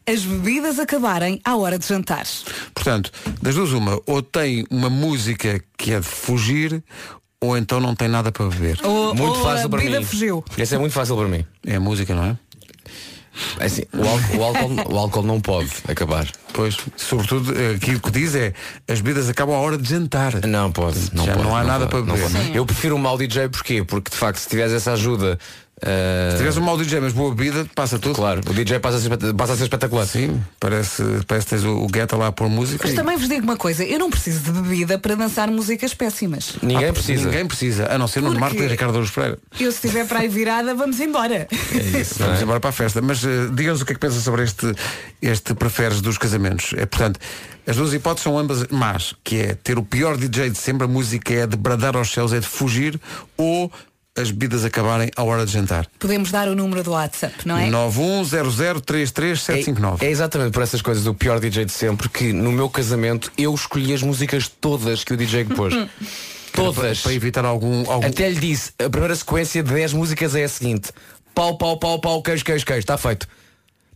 as bebidas acabarem à hora de jantar. Portanto, das duas uma, ou tem uma música que é de fugir, ou então não tem nada para beber. Ou, Muito ou fácil a para bebida mim. fugiu. Esse é muito fácil para mim. É a música, não é? É assim, o, álcool, o, álcool, o álcool não pode acabar. Pois, sobretudo, eh, aquilo que diz é as bebidas acabam à hora de jantar. Não pode. Não Já pode, não há nada pode, para não beber. Eu prefiro um mau DJ porquê? Porque de facto se tiveres essa ajuda. Ah, Se tiveres um mau DJ, mas boa bebida, passa tudo. Claro, o DJ passa a ser, passa a ser espetacular. Sim, parece, parece que tens o, o Guetta lá a pôr música. Mas e- também vos digo uma coisa, eu não preciso de bebida para dançar músicas péssimas. Ninguém Ah, precisa. Ninguém precisa, a não ser Nuno Porque- Marco e Ricardo Aruz Pereira. Eu se estiver para aí virada, vamos embora. É isso. Vamos [laughs] embora para a festa. Mas eh, diga-nos o que é que pensa sobre este, este preferes dos casamentos. É, portanto, as duas hipóteses são ambas más, que é ter o pior DJ de sempre, a música é de bradar aos céus, é de fugir, ou as bebidas acabarem à hora de jantar. Podemos dar o número do WhatsApp, não é? 910033759. É, é exatamente por essas coisas do pior DJ de sempre que no meu casamento eu escolhi as músicas todas que o DJ pôs. [laughs] todas. Para evitar algum. algum... Até lhe disse, a primeira sequência de 10 músicas é a seguinte. Pau, pau, pau, pau, queijo, queijo, queijo. Está feito.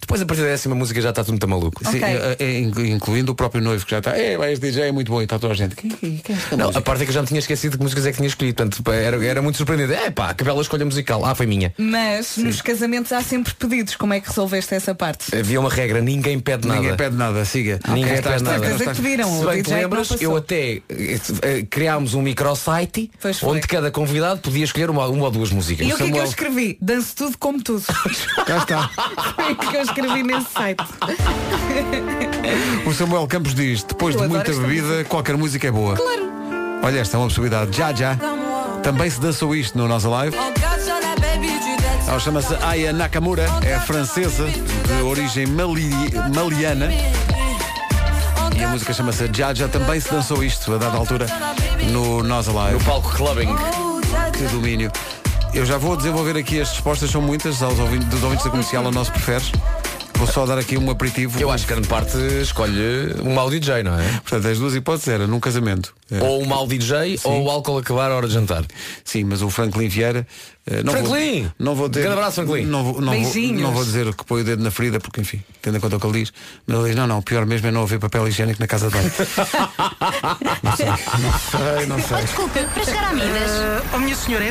Depois a partir da décima música já está tudo muito maluco. Sim, é, é, inclu- incluindo o próprio noivo que já está. É, vai, este DJ é muito bom e está toda a gente. Quem, quem, quem é esta Não, música? a parte é que eu já me tinha esquecido de que músicas é que tinha escolhido. Portanto, era, era muito surpreendente. É pá, que bela escolha musical. Ah, foi minha. Mas nos casamentos há sempre pedidos. Como é que resolveste essa parte? Havia uma regra, ninguém pede nada. Ninguém pede nada, siga. Ninguém Ok, pede nada. Coisa que pediram, Se bem te que lembras, eu até eh, eh, criámos um microsite onde cada convidado podia escolher uma, uma ou duas músicas. E o que é que eu escrevi? Danço tudo como tudo. [laughs] Cá está. [laughs] Escrevi nesse site. O Samuel Campos diz, depois Eu de adoro muita esta bebida, qualquer música é boa. Claro. Olha, esta é uma possibilidade. Já, já. Também se dançou isto no Nós Alive. Ela chama-se Aya Nakamura, é francesa, de origem mali maliana. E a música chama-se Jaja. Também se dançou isto, a dada altura, no Nós Alive. No palco clubbing. Que domínio. Eu já vou desenvolver aqui as respostas, são muitas, aos ouvintes, dos ouvintes da comercial, ao nosso preferes. Vou só dar aqui um aperitivo. Eu acho que grande parte escolhe um mau DJ, não é? Portanto, as duas hipóteses era num casamento. É. Ou um mau DJ ou o álcool acabar à hora de jantar. Sim, mas o Franklin Vieira. eh, não Franklin! Vou, não vou dizer. Grande abraço, Franklin. Não vou, não, vou, Beijinhos. não vou dizer que põe o dedo na ferida, porque enfim, tendo em conta o que ele diz. Mas ele diz, não, não, o pior mesmo é não haver papel higiênico na casa de banho. [laughs] não sei, não sei, não sei. Desculpe, para chegar à Midas. oh minha senhora,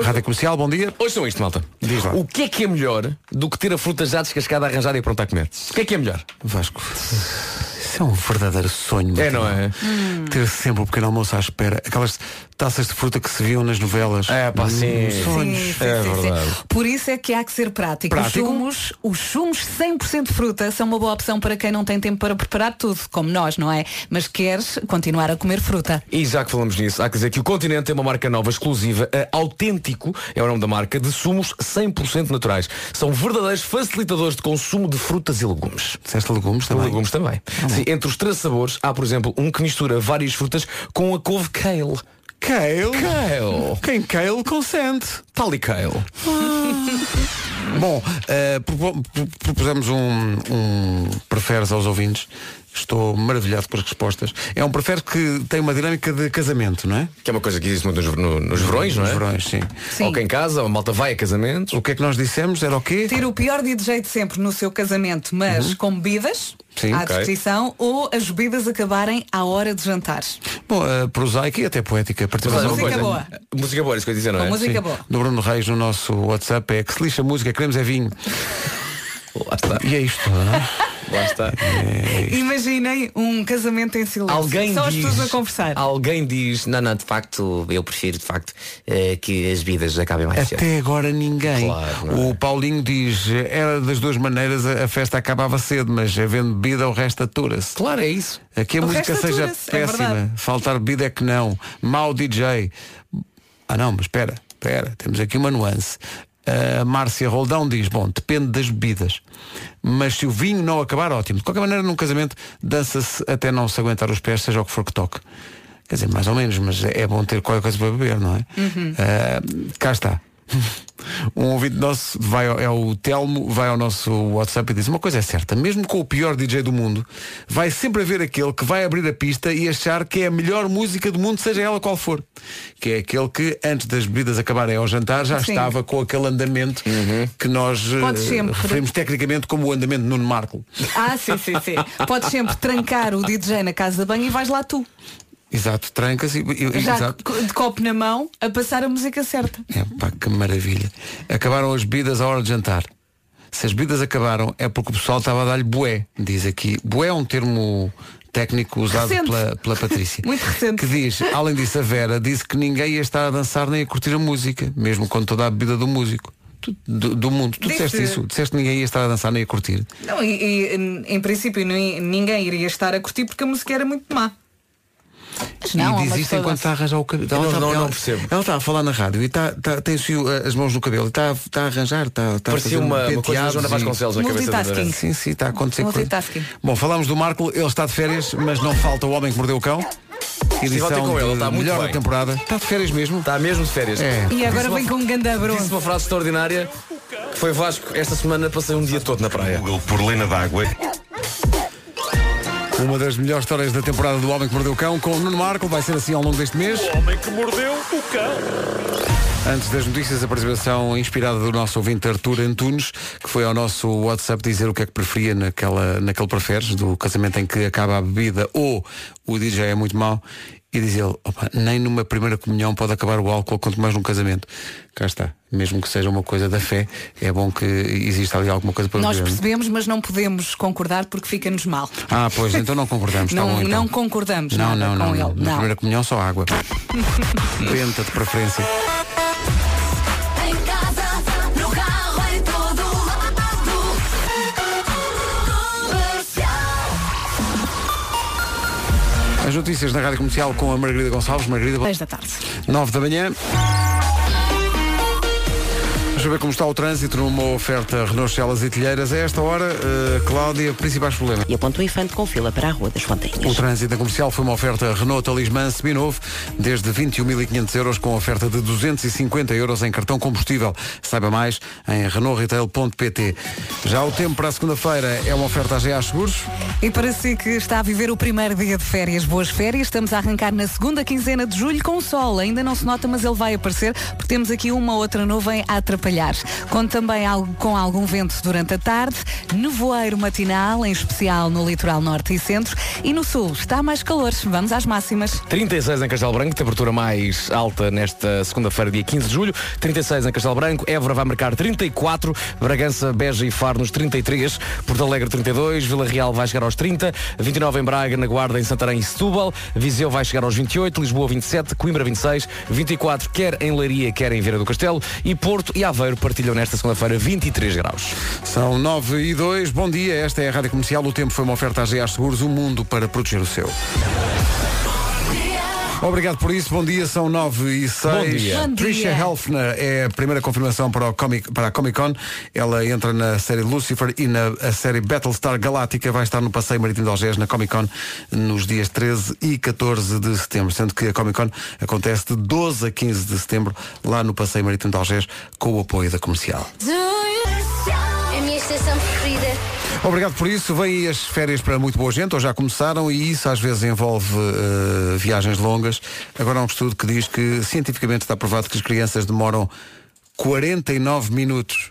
Rádio Comercial, bom dia. Hoje são isto, malta. Diz lá. O que é que é melhor do que ter a fruta já descascada, arranjada e pronta a comer? O que é que é melhor? Vasco, isso é um verdadeiro sonho. É, não é? Ter sempre o pequeno almoço à espera. Aquelas taças de fruta que se viam nas novelas. É, pá, sim. sonhos. Sim, sim, É sim, sim. verdade. Por isso é que há que ser prático. Prático? Os sumos, os sumos 100% de fruta são uma boa opção para quem não tem tempo para preparar tudo, como nós, não é? Mas queres continuar a comer fruta. E já que falamos nisso, há que dizer que o Continente tem uma marca nova exclusiva, a Autêntico, é o nome da marca, de sumos 100% naturais. São verdadeiros facilitadores de consumo de frutas e legumes. Disseste legumes também? Legumes também. Sim, entre os três sabores, há, por exemplo, um que mistura várias frutas com a couve kale. Kale? Kale. Quem kale consente. Tal e kale. Bom, eh, propo- pro- propusemos um, um preferes aos ouvintes. Estou maravilhado com as respostas. É um preferes que tem uma dinâmica de casamento, não é? Que é uma coisa que existe muito nos, no- nos verões, não é? Nos verões, sim. Sim. Ou que em casa, a malta vai a casamentos. O que é que nós dissemos? Era o quê? Ter o pior DJ de sempre no seu casamento, mas com bebidas Sim, à ok. disposição ou as bebidas acabarem à hora de jantar. Bom, eh, prosaica e até poética. Participação uma Música coisa. boa. Música boa, é isso que eu ia dizer, não Com é? música Sim. boa. Do Bruno Reis no nosso WhatsApp é que se lixa a música, queremos é vinho. [laughs] E é isto, não é? Lá está. Imaginem um casamento em silêncio. Alguém Só as diz, pessoas a conversar. Alguém diz, Não, não, de facto, eu prefiro de facto eh, que as vidas acabem mais cedo. Até agora ninguém. Claro, não é? o Paulinho diz, era das duas maneiras, a a festa acabava cedo, mas havendo bebida o resto atura-se. claro, é isso. Aqui a O música resto seja atura-se, é péssima. verdade. Faltar bebida é que não. Mau DJ. Ah não, mas espera, espera, temos aqui uma nuance. A Márcia Roldão diz, bom, depende das bebidas. Mas se o vinho não acabar, ótimo. De qualquer maneira, num casamento, dança-se até não se aguentar os pés, seja o que for que toque. Quer dizer, mais ou menos, mas é bom ter qualquer coisa para beber, não é? Ah, cá está. [laughs] Um ouvinte nosso vai ao, é o Telmo, vai ao nosso WhatsApp e diz uma coisa é certa, mesmo com o pior DJ do mundo, vai sempre haver aquele que vai abrir a pista e achar que é a melhor música do mundo, seja ela qual for. Que é aquele que, antes das bebidas acabarem ao jantar, já Sim. estava com aquele andamento que nós eh, referimos tecnicamente como o andamento de Nuno Marco. Ah, sim, sim, sim. Podes sempre trancar o DJ na casa de banho e vais lá tu. Exato, trancas e, e- Já exato. de copo na mão a passar a música certa. É pá, que maravilha. Acabaram as bebidas à hora de jantar. Se as bebidas acabaram é porque o pessoal estava a dar-lhe bué, diz aqui. Bué é um termo técnico usado Recente. pela, pela Patrícia. [laughs] Muito recente. Que diz, além disso, a Vera disse que ninguém ia estar a dançar nem a curtir a música, mesmo com toda a bebida do músico. Do, do mundo. Tu Disse- disseste isso. Disseste que ninguém ia estar a dançar nem a curtir. Não, e, e, em- princípio ninguém iria estar a curtir porque a música era muito má. Mas não, e diz isto enquanto está a arranjar o cabelo. Não- Ela está- não- não ela- percebo. Ela está a falar na rádio e está, está, tem assim, as mãos no cabelo e está, está a arranjar, está, está a fazer uma, uma coisa da Joana Vasconcelos na cabeça da. Sim, sim, está a acontecer. coisa. Bom, falámos do Marco, ele está de férias, mas não falta o homem que mordeu o cão. Edição com ele, está muito melhor bem. da temporada. Está de férias mesmo? Está mesmo de férias. É. E agora vem com um ganda Disse uma frase extraordinária que foi Vasco, esta semana passei um dia todo na praia. Google por Lena d'Água. Uma das melhores histórias da temporada do Homem que Mordeu o Cão com o Nuno Marco. Vai ser assim ao longo deste mês. O homem que mordeu o cão. Antes das notícias, a participação inspirada do nosso ouvinte Artur Antunes, que foi ao nosso WhatsApp dizer o que é que preferia naquela, naquele preferes, do casamento em que acaba a bebida ou o DJ é muito mau. E diz ele, "Opa, nem numa primeira comunhão pode acabar o álcool, quanto mais num casamento. Cá está. Mesmo que seja uma coisa da fé, é bom que exista ali alguma coisa para Nós beber. não percebemos, mas não podemos concordar porque fica-nos mal. Ah, pois, então não concordamos. tá Não, bom, então. não concordamos Não, nada não, com não, ele. não. Na Não. primeira comunhão só água. [laughs] Benta de preferência. As notícias na Rádio Comercial com a Margarida Gonçalves. Margarida, Seis da tarde. 9 da manhã. Vamos ver como está o trânsito numa oferta Renault Celas e Telheiras. A esta hora, eh, Cláudia, principais problemas. E aponta o infante com fila para a Rua das Fontanhas. O trânsito comercial foi uma oferta Renault Talismã Seminovo, desde 21.500 euros com oferta de 250 euros em cartão combustível. Saiba mais em renaultretail.pt. Já o tempo para a segunda-feira é uma oferta AGA Seguros. E para si que está a viver o primeiro dia de férias, boas férias, estamos a arrancar na segunda quinzena de julho com o sol. Ainda não se nota, mas ele vai aparecer, porque temos aqui uma outra nuvem a atrapalhar. Conto também com algum vento durante a tarde, nevoeiro matinal, em especial no litoral norte e centro, e no sul está mais calor. Vamos às máximas. 36 em Castelo Branco, temperatura mais alta nesta segunda-feira, dia 15 de julho. 36 em Castelo Branco, Évora vai marcar 34, Bragança, Beja e Faro nos 33, Porto Alegre 32, Vila Real vai chegar aos 30, 29 em Braga, na Guarda, em Santarém e Setúbal, Viseu vai chegar aos 28, Lisboa 27, Coimbra 26, 24 quer em Leiria, quer em Vieira do Castelo e Porto e Aveiro partilham nesta segunda-feira 23 graus. São 9 e 2. Bom dia, esta é a Rádio Comercial. O tempo foi uma oferta AGA Seguros, o mundo para proteger o seu. Obrigado por isso, bom dia, são 9 e 6. Bom dia. Bom dia. Trisha Helfner é a primeira confirmação para, o Comic, para a Comic Con. Ela entra na série Lucifer e na a série Battlestar Galáctica vai estar no Passeio Marítimo de Algés na Comic Con nos dias 13 e 14 de setembro, sendo que a Comic Con acontece de 12 a 15 de setembro lá no Passeio Marítimo de Algés com o apoio da comercial. Estação preferida. Obrigado por isso. Vêm as férias para muito boa gente, ou já começaram, e isso às vezes envolve eh, viagens longas. Agora há um estudo que diz que cientificamente está provado que as crianças demoram 49 minutos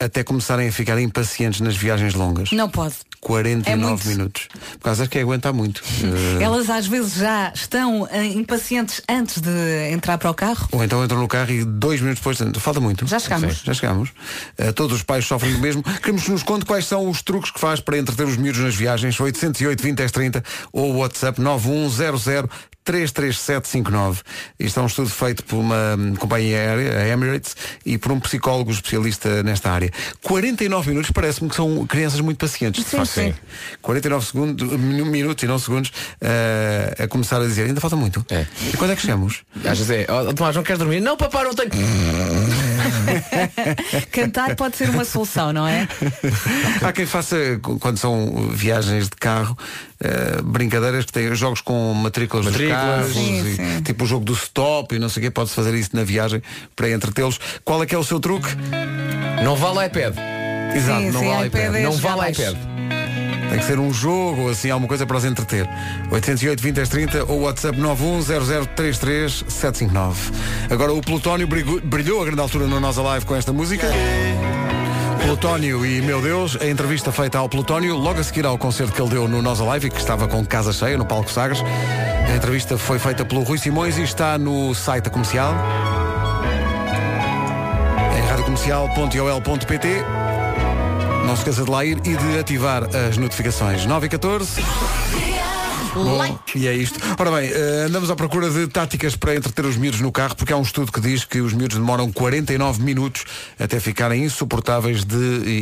até começarem a ficar impacientes nas viagens longas. Não pode. 49 É minutos. Por causa que aguenta muito. [laughs] Eh, Elas às vezes já estão eh, impacientes antes de entrar para o carro. Ou então entram no carro e dois minutos depois falta muito. Já chegamos. Sim, já chegamos. Eh, todos os pais sofrem do mesmo. Queremos que nos conte quais são os truques que faz para entreter os miúdos nas viagens. 808 20 10 30 ou o WhatsApp 9100 33759. Isto é um estudo feito por uma hum, companhia aérea, a Emirates, e por um psicólogo especialista nesta área. 49 minutos parece-me que são crianças muito pacientes. de Sim, facto. sim. 49 segundos, minu- minutos e não segundos eh, a começar a dizer, ainda falta muito. E quando é que chegamos? Às vezes é, oh, Tomás, não queres dormir? Não, papá, não tenho. [laughs] Cantar pode ser uma solução, não é? [laughs] Há quem faça, qu- quando são viagens de carro, eh, brincadeiras que têm jogos com matrículas, Matrículas. dos carros, Sim, e, sim. tipo o jogo do stop e não sei o quê, pode-se fazer isso na viagem para entretê-los. Qual é que é o seu truque? Não vale iPad. Exato, Sim, não sim, vale iPad iPad. é Não vale iPad. Tem que ser um jogo ou assim, alguma coisa para os entreter. 808 20 10 30 ou WhatsApp 910033759. Agora o Plutónio brilhou, brilhou a grande altura no Nós Alive com esta música. Plutónio e meu Deus, a entrevista feita ao Plutónio, logo a seguir ao concerto que ele deu no Nós Alive, e que estava com casa cheia no palco Sagres. A entrevista foi feita pelo Rui Simões e está no site da comercial. Em radiocomercial.ol.pt Não se esqueça de lá ir e de ativar as notificações. 9 e 14. Bom, e é isto. Ora bem, eh, andamos à procura de táticas para entreter os miúdos no carro, porque há um estudo que diz que os miúdos demoram 49 minutos até ficarem insuportáveis de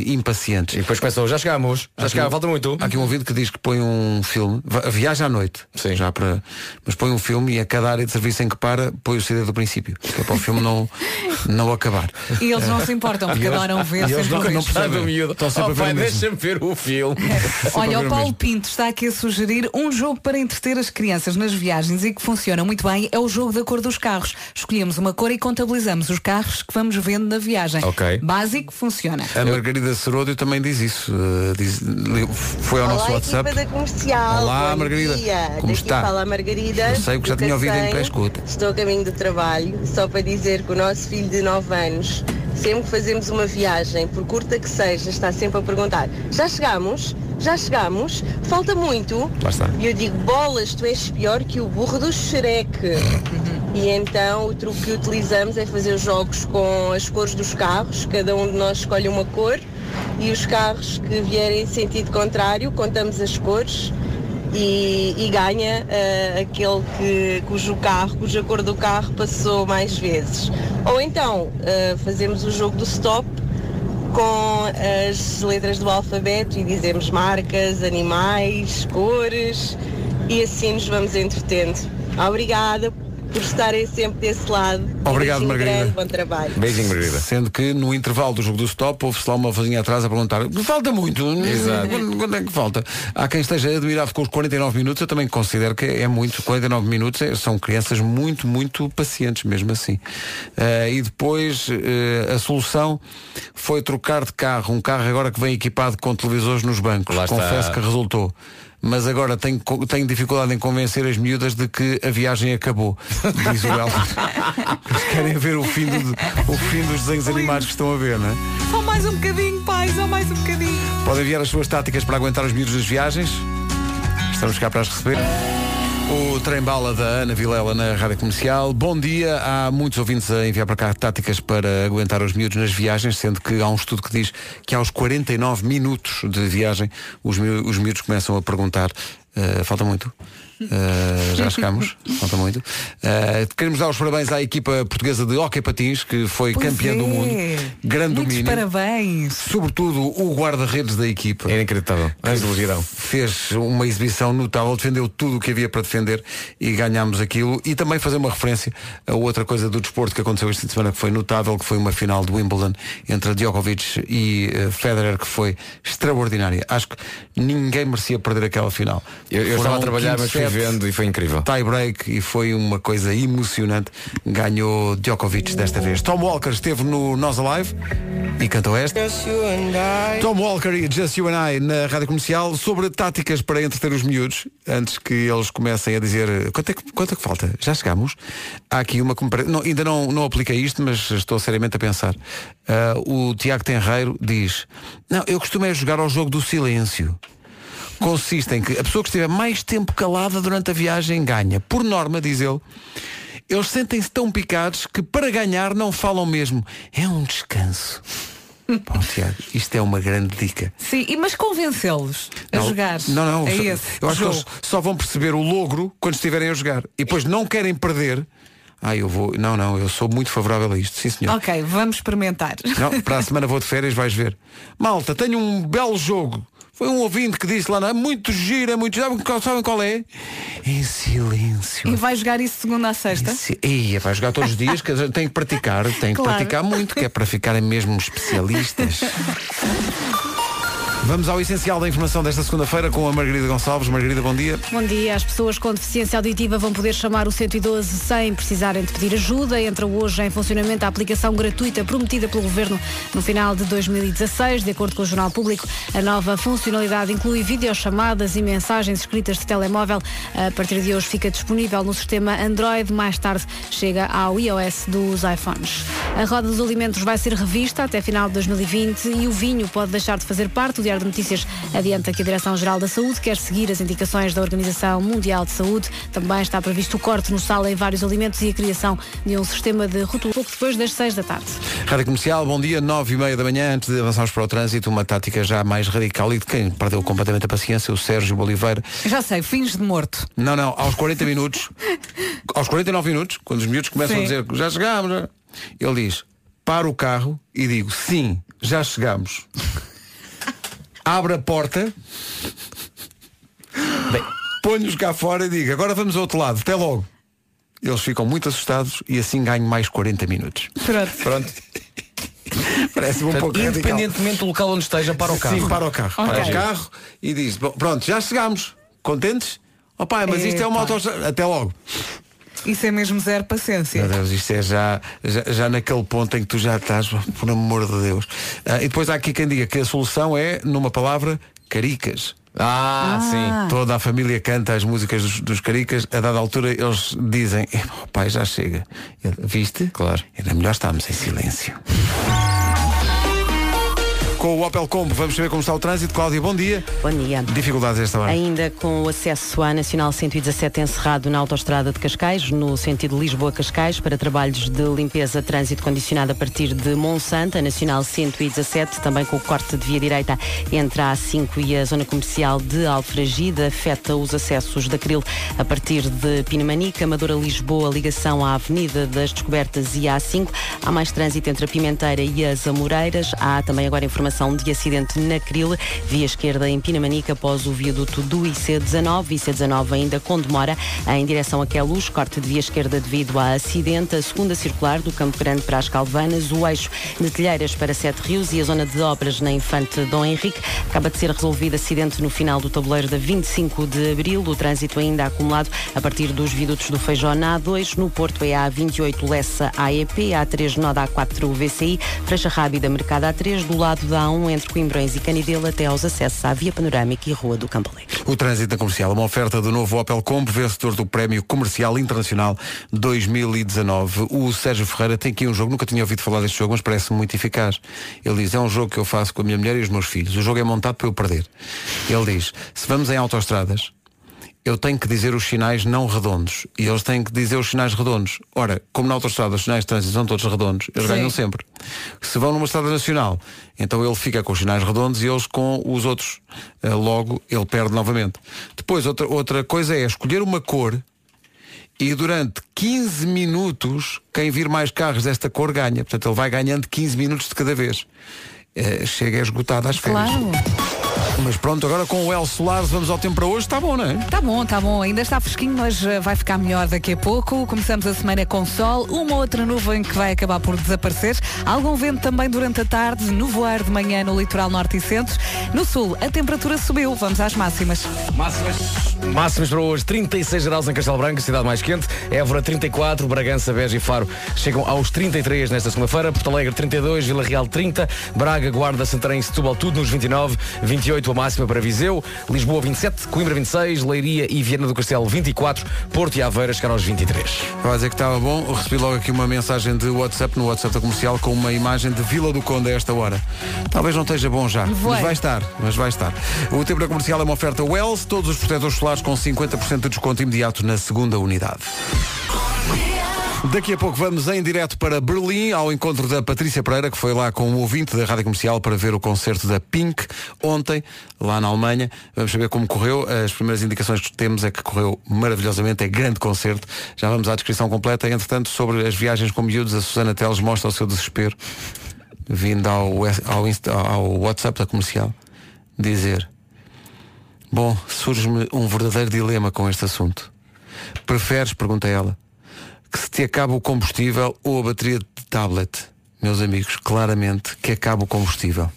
eh, impacientes. E depois começam, já chegámos, já chegámos, falta muito. Há aqui um ouvido que diz que põe um filme, viaja à noite, Sim. já para, mas põe um filme e a cada área de serviço em que para, põe o CD do princípio, que é para o filme não, [laughs] não acabar. E eles não se importam, porque adoram ver e eles não- não percebem. do miúdo. Estão sempre Oh, a ver deixa-me ver o filme. [laughs] Olha, o Paulo. Pinto está aqui a sugerir um jogo para entreter as crianças nas viagens e que funciona muito bem. É o jogo da cor dos carros. Escolhemos uma cor e contabilizamos os carros que vamos vendo na viagem. Ok. Básico, funciona. A Margarida Seródio também diz isso. eh, diz- foi ao nosso Olá, WhatsApp. equipa da comercial. Olá, Bom Margarida. Dia. Como Daqui está? fala a Margarida. Eu sei, porque já tinha ouvido em pré-escuta. Estou a caminho do trabalho, só para dizer que o nosso filho de 9 anos, sempre que fazemos uma viagem, por curta que seja, está sempre a perguntar: já chegamos? Já chegamos? Falta muito? Lá está. E eu digo: bolas, tu és pior que o burro do xereque. E então o truque que utilizamos é fazer jogos com as cores dos carros, cada um de nós escolhe uma cor e os carros que vierem em sentido contrário, contamos as cores e, e ganha eh, aquele que, cujo carro, cuja cor do carro passou mais vezes. Ou então eh, fazemos o jogo do stop com as letras do alfabeto e dizemos marcas, animais, cores e assim nos vamos entretendo. Obrigada por estarem sempre desse lado. Obrigado, Beijinho Margarida. grande, bom trabalho. Beijinho, Margarida. Sendo que no intervalo do jogo do stop houve-se lá uma vozinha atrás a perguntar falta muito, Exato. Quando, é que falta? Há quem esteja admirado com os 49 minutos, eu também considero que é muito, 49 minutos é- são crianças muito, muito pacientes mesmo assim. Eh, e depois eh, a solução foi trocar de carro, um carro agora que vem equipado com televisores nos bancos. Lá está. Confesso que resultou. Mas agora tenho, tenho dificuldade em convencer as miúdas de que a viagem acabou, diz o. [laughs] Eles querem ver o fim, do- o fim dos desenhos animados que estão a ver, não é? Só mais um bocadinho, pai, só mais um bocadinho. Podem enviar as suas táticas para aguentar os miúdos das viagens. Estamos cá para as receber. O trem bala da Ana Vilela na Rádio Comercial. Bom dia. Há muitos ouvintes a enviar para cá táticas para aguentar os miúdos nas viagens, sendo que há um estudo que diz que aos 49 minutos de viagem os, os miúdos começam a perguntar "Eh, falta muito? Eh, já chegamos, [laughs] falta muito. Eh, queremos dar os parabéns à equipa portuguesa de Hockey Patins, que foi Pois campeã do é. mundo. Grande Muitos domínio. parabéns. Sobretudo o guarda-redes da equipa. É inacreditável. Antes do girão. Fez uma exibição notável, defendeu tudo o que havia para defender e ganhámos aquilo. E também fazer uma referência a outra coisa do desporto que aconteceu esta semana que foi notável, que foi uma final de Wimbledon entre Djokovic e eh, Federer, que foi extraordinária. Acho que ninguém merecia perder aquela final. Eu, eu estava a trabalhar, mas fui 15-7, vendo e foi incrível. tie break e foi uma coisa emocionante. Ganhou Djokovic desta vez. Tom Walker esteve no Nós Alive e cantou esta. Tom Walker e Just You and I na Rádio Comercial sobre táticas para entreter os miúdos antes que eles comecem a dizer quanto é que, quanto é que falta? Já chegamos? Há aqui uma não, ainda não, não apliquei isto, mas estou seriamente a pensar. Ah, o Tiago Tenreiro diz Não, eu costumo é jogar ao jogo do silêncio consiste em que a pessoa que estiver mais tempo calada durante a viagem ganha. Por norma, diz ele, eles sentem-se tão picados que para ganhar não falam mesmo. É um descanso. [laughs] Pá, Tiago, isto é uma grande dica. Sim, e- mas convencê-los a Não, jogar. Não, não. É só- esse. eu acho jogo. que eles só vão perceber o logro quando estiverem a jogar. E depois não querem perder. Ah, eu vou. Não, não, eu sou muito favorável a isto, sim senhor. Ok, vamos experimentar. Não, para a semana vou de férias, vais ver. Malta, tenho um belo jogo. Foi um ouvinte que disse lá, não, é muito giro, é muito giro. Sabem- qual é? Em silêncio. E vai jogar isso segunda a sexta? Se- Ia, vai jogar todos os dias, que tem que praticar, tem que Claro. praticar muito, que é para ficarem mesmo especialistas. [laughs] Vamos ao essencial da informação desta segunda-feira com a Margarida Gonçalves. Margarida, bom dia. Bom dia. As pessoas com deficiência auditiva vão poder chamar o 112 sem precisarem de pedir ajuda. Entra hoje em funcionamento a aplicação gratuita prometida pelo Governo no final de 2016. De acordo com o Jornal Público, a nova funcionalidade inclui videochamadas e mensagens escritas de telemóvel. A partir de hoje fica disponível no sistema Android. Mais tarde chega ao iOS dos iPhones. A roda dos alimentos vai ser revista até final de 2020 e o vinho pode deixar de fazer parte. O Diário de Notícias adianta que a Direção-Geral da Saúde quer seguir as indicações da Organização Mundial de Saúde. Também está previsto o corte no sal em vários alimentos e a criação de um sistema de rótulo pouco depois das seis da tarde. Rádio Comercial, bom dia, nove e meia da manhã, antes de avançarmos para o trânsito, uma tática já mais radical e de quem perdeu completamente a paciência, o Sérgio Oliveira. Já sei, fins de morto. Não, não, aos 40 minutos, [laughs] aos 49 minutos, quando os miúdos começam Sim. a dizer já chegámos, já", ele diz, para o carro e digo, sim, já chegamos. Abre a porta, ponho-os cá fora e digo, agora vamos ao outro lado, até logo. Eles ficam muito assustados e assim ganho mais 40 minutos. Pronto. Pronto. [laughs] Parece-me um pouco radical. independentemente do local onde esteja, para o carro. Sim, para o carro. Para Ok. o carro e diz, "Bom, pronto, já chegámos. Contentes? Oh pai, mas isto é uma autostrada. Até logo. Isso é mesmo zero paciência. Meu Deus, isto é já, já, já naquele ponto em que tu já estás, por amor de Deus. Ah, e depois há aqui quem diga que a solução é, numa palavra, caricas. Ah, sim. Toda a família canta as músicas dos, dos caricas. A dada altura eles dizem, "Oh, pai, já chega. Ele, Viste? Claro. Era melhor estarmos em silêncio. Com o Opel Combo, vamos saber como está o trânsito. Cláudia, bom dia. Bom dia. Dificuldades esta hora. Ainda com o acesso à Nacional 117 encerrado na autoestrada de Cascais, no sentido Lisboa-Cascais, para trabalhos de limpeza trânsito condicionado a partir de Monsanto, a Nacional 117, também com o corte de via direita entre a A5 e a zona comercial de Alfragida, afeta os acessos da Cril a partir de Pinamanica, Amadora-Lisboa, ligação à Avenida das Descobertas e a A5. Há mais trânsito entre a Pimenteira e as Amoreiras. Há também agora informação informação de acidente na Cril, via esquerda em Pinamanica, após o viaduto do IC19. IC19 ainda com demora em direção a Queluz, corte de via esquerda devido a acidente. A segunda circular do Campo Grande para as Calvanas, o eixo de Telheiras para Sete Rios e a zona de obras na Infante Dom Henrique. Acaba de ser resolvido acidente no final do tabuleiro da 25 de Abril. O trânsito ainda acumulado a partir dos viadutos do Feijó na A2. No Porto é a A28 Lessa AEP, A3 Noda A4 VCI, Frecha Rábida Mercado A3, do lado da A1 entre Coimbrões e Canidelo até aos acessos à Via Panorâmica e Rua do Campo Alegre. O trânsito na comercial, uma oferta do novo Opel Combo, vencedor do Prémio Comercial Internacional 2019. O Sérgio Ferreira tem aqui um jogo, nunca tinha ouvido falar deste jogo, mas parece muito eficaz. Ele diz, é um jogo que eu faço com a minha mulher e os meus filhos. O jogo é montado para eu perder. Ele diz, se vamos em autoestradas, eu tenho que dizer os sinais não redondos e eles têm que dizer os sinais redondos. Ora, como na autostrada os sinais de trânsito são todos redondos, eles Sim. ganham sempre. Se vão numa estrada nacional, então ele fica com os sinais redondos e eles com os outros. Eh, Logo, ele perde novamente. Depois, outra, outra coisa é escolher uma cor e durante 15 minutos, quem vir mais carros desta cor ganha. Portanto, ele vai ganhando 15 minutos de cada vez. Eh, chega esgotado às férias. Claro. Mas pronto, agora com o El Solares vamos ao tempo para hoje, está bom, não é? Tá bom, tá bom. Ainda está fresquinho, mas eh, vai ficar melhor daqui a pouco. Começamos a semana com sol, uma outra nuvem que vai acabar por desaparecer. Algum vento também durante a tarde, no voar de manhã no litoral norte e centro. No sul, a temperatura subiu. Vamos às máximas. Máximas. Máximas para hoje, 36 graus em Castelo Branco, cidade mais quente. Évora 34, Bragança, Beja e Faro chegam aos 33 nesta segunda-feira. Porto Alegre 32, Vila Real 30, Braga, Guarda, Santarém e Setúbal tudo nos 29, 28 a máxima para Viseu, Lisboa 27, Coimbra 26, Leiria e Viana do Castelo 24, Porto e Aveira chegaram aos 23. Vai dizer que estava bom. Recebi logo aqui uma mensagem de WhatsApp no WhatsApp da comercial com uma imagem de Vila do Conde a esta hora. Talvez não esteja bom já, Vai. mas vai estar, mas vai estar. O tempo da comercial é uma oferta Wells, todos os protetores solares com 50% de desconto imediato na segunda unidade. Daqui a pouco vamos em direto para Berlim ao encontro da Patrícia Pereira, que foi lá com um ouvinte da Rádio Comercial para ver o concerto da Pink ontem, lá na Alemanha. Vamos saber como correu. As primeiras indicações que temos é que correu maravilhosamente, é grande concerto. Já vamos à descrição completa. Entretanto, sobre as viagens com miúdos, a Susana Teles mostra o seu desespero, vindo ao, ao, ao WhatsApp da comercial, dizer Bom, surge-me um verdadeiro dilema com este assunto. Preferes, pergunta ela, que se te acabe o combustível ou a bateria de tablet? Meus amigos, claramente que acabe o combustível.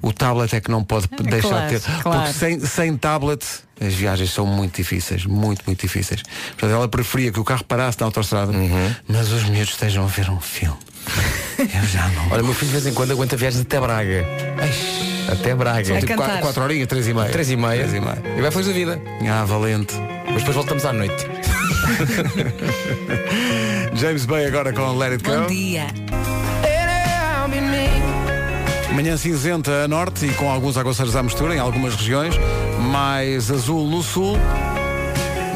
O tablet é que não pode deixar claro, de ter. claro. Porque sem, sem tablet as viagens são muito difíceis, muito, muito difíceis. Portanto, ela preferia que o carro parasse na autostrada, mas os miúdos estejam a ver um filme. [laughs] Eu já não. Olha, meu filho de vez em quando aguenta viagens até Braga. Até Braga. São tipo quatro, quatro horinhas, três e meia. Três e meia. E meia. E vai feliz da vida. Ah, valente. Mas depois voltamos à noite. [laughs] James Bay agora com Let It Go. Bom dia. Manhã cinzenta a norte e com alguns aguaceiros à mistura em algumas regiões, mais azul no sul,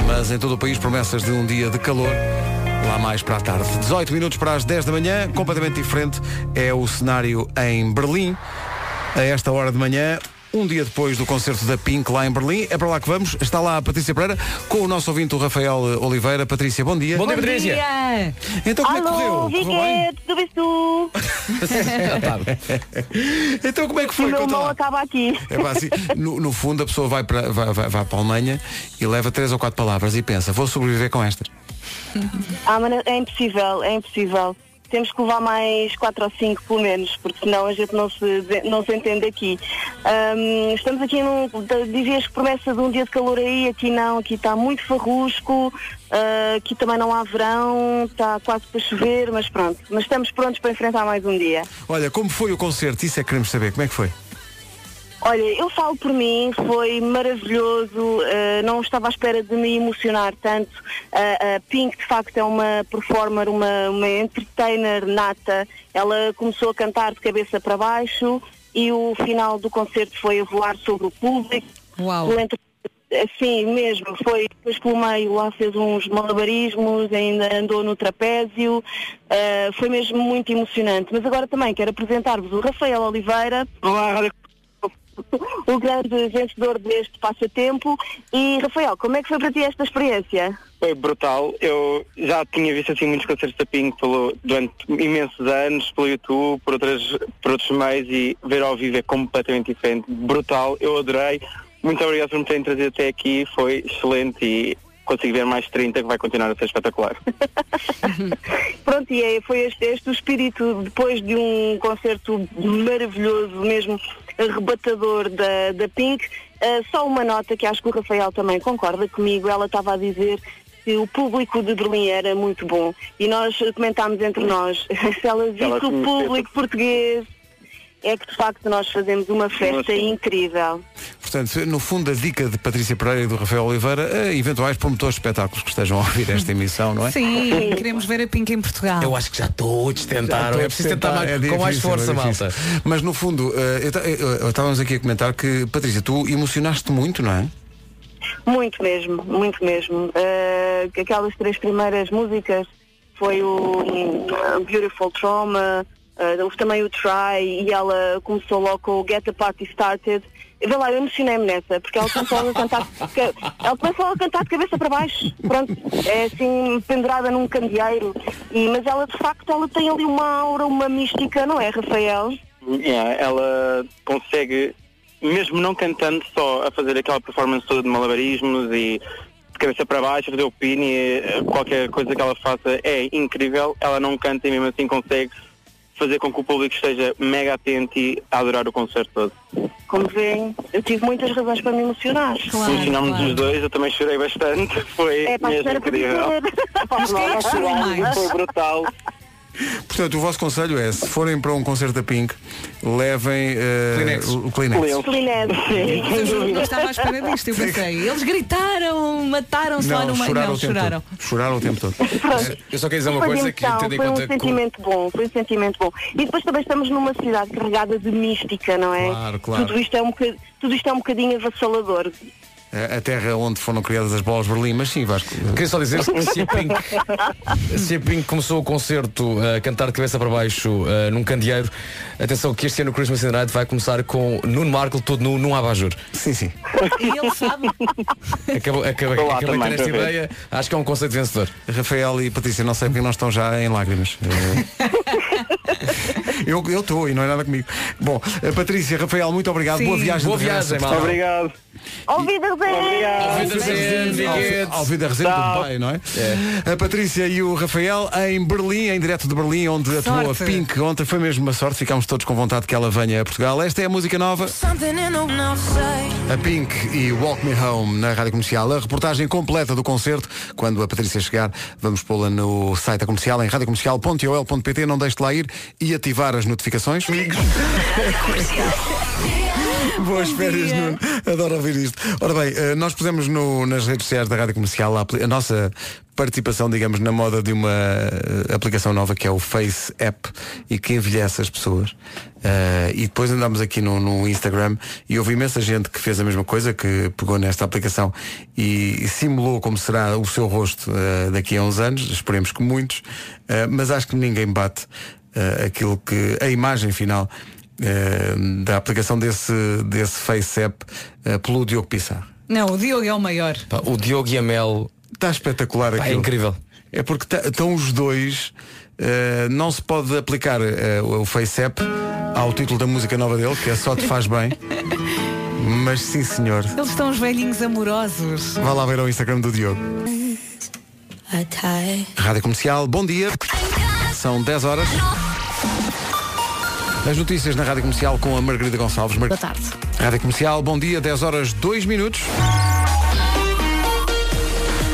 mas em todo o país promessas de um dia de calor, lá mais para a tarde. 18 minutos para as 10 da manhã, completamente diferente é o cenário em Berlim, a esta hora de manhã. Um dia depois do concerto da Pink lá em Berlim, é para lá que vamos. Está lá a Patrícia Pereira com o nosso ouvinte, o Rafael Oliveira. Patrícia, bom dia. Bom dia, Patrícia. Então como é que correu? Alô? Viquete, tudo bem [laughs] então como é que foi? O meu lá. acaba aqui. É pá, assim, no, no fundo a pessoa vai para, vai, vai, vai para a Alemanha e leva três ou quatro palavras e pensa, vou sobreviver com estas. Ah, mas é impossível, é impossível. Temos que levar mais quatro ou cinco pelo menos, porque senão a gente não se, não se entende aqui. Ahm, estamos aqui num. Dizias que promessa de um dia de calor aí, aqui não, aqui está muito farrusco, ah, aqui também não há verão, está quase para chover, mas pronto. Mas estamos prontos para enfrentar mais um dia. Olha, como foi o concerto? Isso é que queremos saber. Como é que foi? Olha, eu falo por mim, foi maravilhoso, eh, não estava à espera de me emocionar tanto. Eh, a Pink, de facto, é uma performer, uma, uma entertainer nata. Ela começou a cantar de cabeça para baixo e o final do concerto foi a voar sobre o público. Uau! Assim mesmo, foi depois pelo meio lá fez uns malabarismos, ainda andou no trapézio, eh, foi mesmo muito emocionante. Mas agora também quero apresentar-vos o Rafael Oliveira. Olá, Rádio o grande vencedor deste passatempo. E Rafael, como é que foi para ti esta experiência? Foi brutal. Eu já tinha visto assim muitos concertos da Pink pelo, durante imensos anos, pelo YouTube, por, outras, por outros meios e ver ao vivo é completamente diferente. Brutal, eu adorei. Muito obrigado por me terem trazido até aqui, foi excelente e consigo ver mais 30 que vai continuar a ser espetacular. [laughs] Pronto, e é, foi este, este o espírito depois de um concerto maravilhoso, mesmo arrebatador da, da Pink. Ah, só uma nota que acho que o Rafael também concorda comigo, ela estava a dizer que o público de Berlim era muito bom e nós comentámos entre nós, [laughs] se ela visse Ela o público português é que de facto nós fazemos uma festa incrível. Portanto, no fundo, a dica de Patrícia Pereira e do Rafael Oliveira a eventuais promotores de espetáculos que estejam a ouvir esta emissão, não é? Sim, queremos ver a Pink em Portugal. Eu acho que já estou a tentar. Já É preciso tentar mais, é com mais difícil, força, é difícil. malta. Mas no fundo, eh, estávamos aqui a comentar que, Patrícia, tu emocionaste muito, não é? Muito mesmo, muito mesmo. Uh, que aquelas três primeiras músicas foi o um, Beautiful Trauma, uh, também o Try e ela começou logo com o Get the Party Started. Vê lá, eu emocionei-me nessa, porque ela começou a cantar ela começou a cantar de cabeça para baixo, pronto, é assim pendurada num candeeiro. E, mas ela de facto ela tem ali uma aura, uma mística, não é, Rafael? Yeah, ela consegue, mesmo não cantando, só a fazer aquela performance toda de malabarismos e de cabeça para baixo, fazer o pin e eh, qualquer coisa que ela faça é incrível. Ela não canta e mesmo assim consegue fazer com que o público esteja mega atento e a adorar o concerto todo. Como veem, eu tive muitas razões para me emocionar. Emocionámos os dois, eu também chorei bastante, [laughs] foi É, pá, mesmo incrível. [laughs] Mas quem é que chorou mais? Foi brutal. Portanto, o vosso conselho é, se forem para um concerto da Pink, levem eh, Kleenex. o, o Kleenex. Kleenex. Eu estava à espera disto, eu pensei. Eles gritaram, mataram-se lá no meio. choraram Não, choraram. todo. Choraram o tempo todo. Eu só quero dizer uma Foi coisa que tendo em foi um conta que. sentimento bom, foi um sentimento bom. E depois também estamos numa cidade carregada de mística, não é? Claro, claro. Tudo isto é um bocadinho, tudo isto é um bocadinho avassalador. A terra onde foram criadas as bolas de Berlim, mas sim, Vasco. Queria só dizer que se a Pink, se a Pink começou o concerto a cantar de cabeça para baixo eh, num candeeiro, atenção que este ano o Christmas in the Night vai começar com Nuno Marco todo nu, num abajur. Sim, sim. E ele sabe. Acabou, acabei, Estou lá acabei de ter esta ideia, acho que é um conceito vencedor. Rafael e Patrícia, não sei porque não estão já em lágrimas. [laughs] Eu eu estou e não é nada comigo. Bom, eh, Patrícia, Rafael, muito obrigado. Sim. Boa viagem. Boa viagem, a. Portugal. Obrigado. Ouvida Obrigado. Ao- Ao vida resende do pai, não é? A Patrícia e o Rafael em Berlim, em direto de Berlim, onde atuou a Sorte. Pink ontem. Foi mesmo uma sorte, ficámos todos com vontade que ela venha a Portugal. Esta é a música nova. A Pink e Walk Me Home na Rádio Comercial. A reportagem completa do concerto, quando a Patrícia chegar, vamos pô-la no site da comercial, em radiocomercial.ol.pt. Não deixe de lá ir e ativar as notificações. Amigos. [laughs] Boas férias, Nuno. Adoro ouvir isto. Ora bem, eh, nós pusemos no- nas redes sociais da Rádio Comercial a, a nossa participação, digamos, na moda de uma eh, aplicação nova que é o Face App e que envelhece as pessoas. Eh, e depois andámos aqui no, no Instagram e houve imensa gente que fez a mesma coisa, que pegou nesta aplicação e, simulou como será o seu rosto eh, daqui a uns anos, esperemos que muitos, eh, mas acho que ninguém bate eh, aquilo que a imagem final eh, da aplicação desse, desse Face App eh, pelo Diogo Pissarro. Não, o Diogo é o maior. Pá, o Diogo e a Mel, Está espetacular pá, é incrível. É porque estão os dois. não se pode aplicar o Face App ao título da música nova dele, que é Só Te Faz Bem. [laughs] Mas sim senhor. Eles estão os velhinhos amorosos. Vá lá ver ao Instagram do Diogo. Rádio Comercial, bom dia. São 10 horas. As notícias na Rádio Comercial com a Margarida Gonçalves. Mar... Boa tarde. Rádio Comercial, bom dia, 10 horas 2 minutos.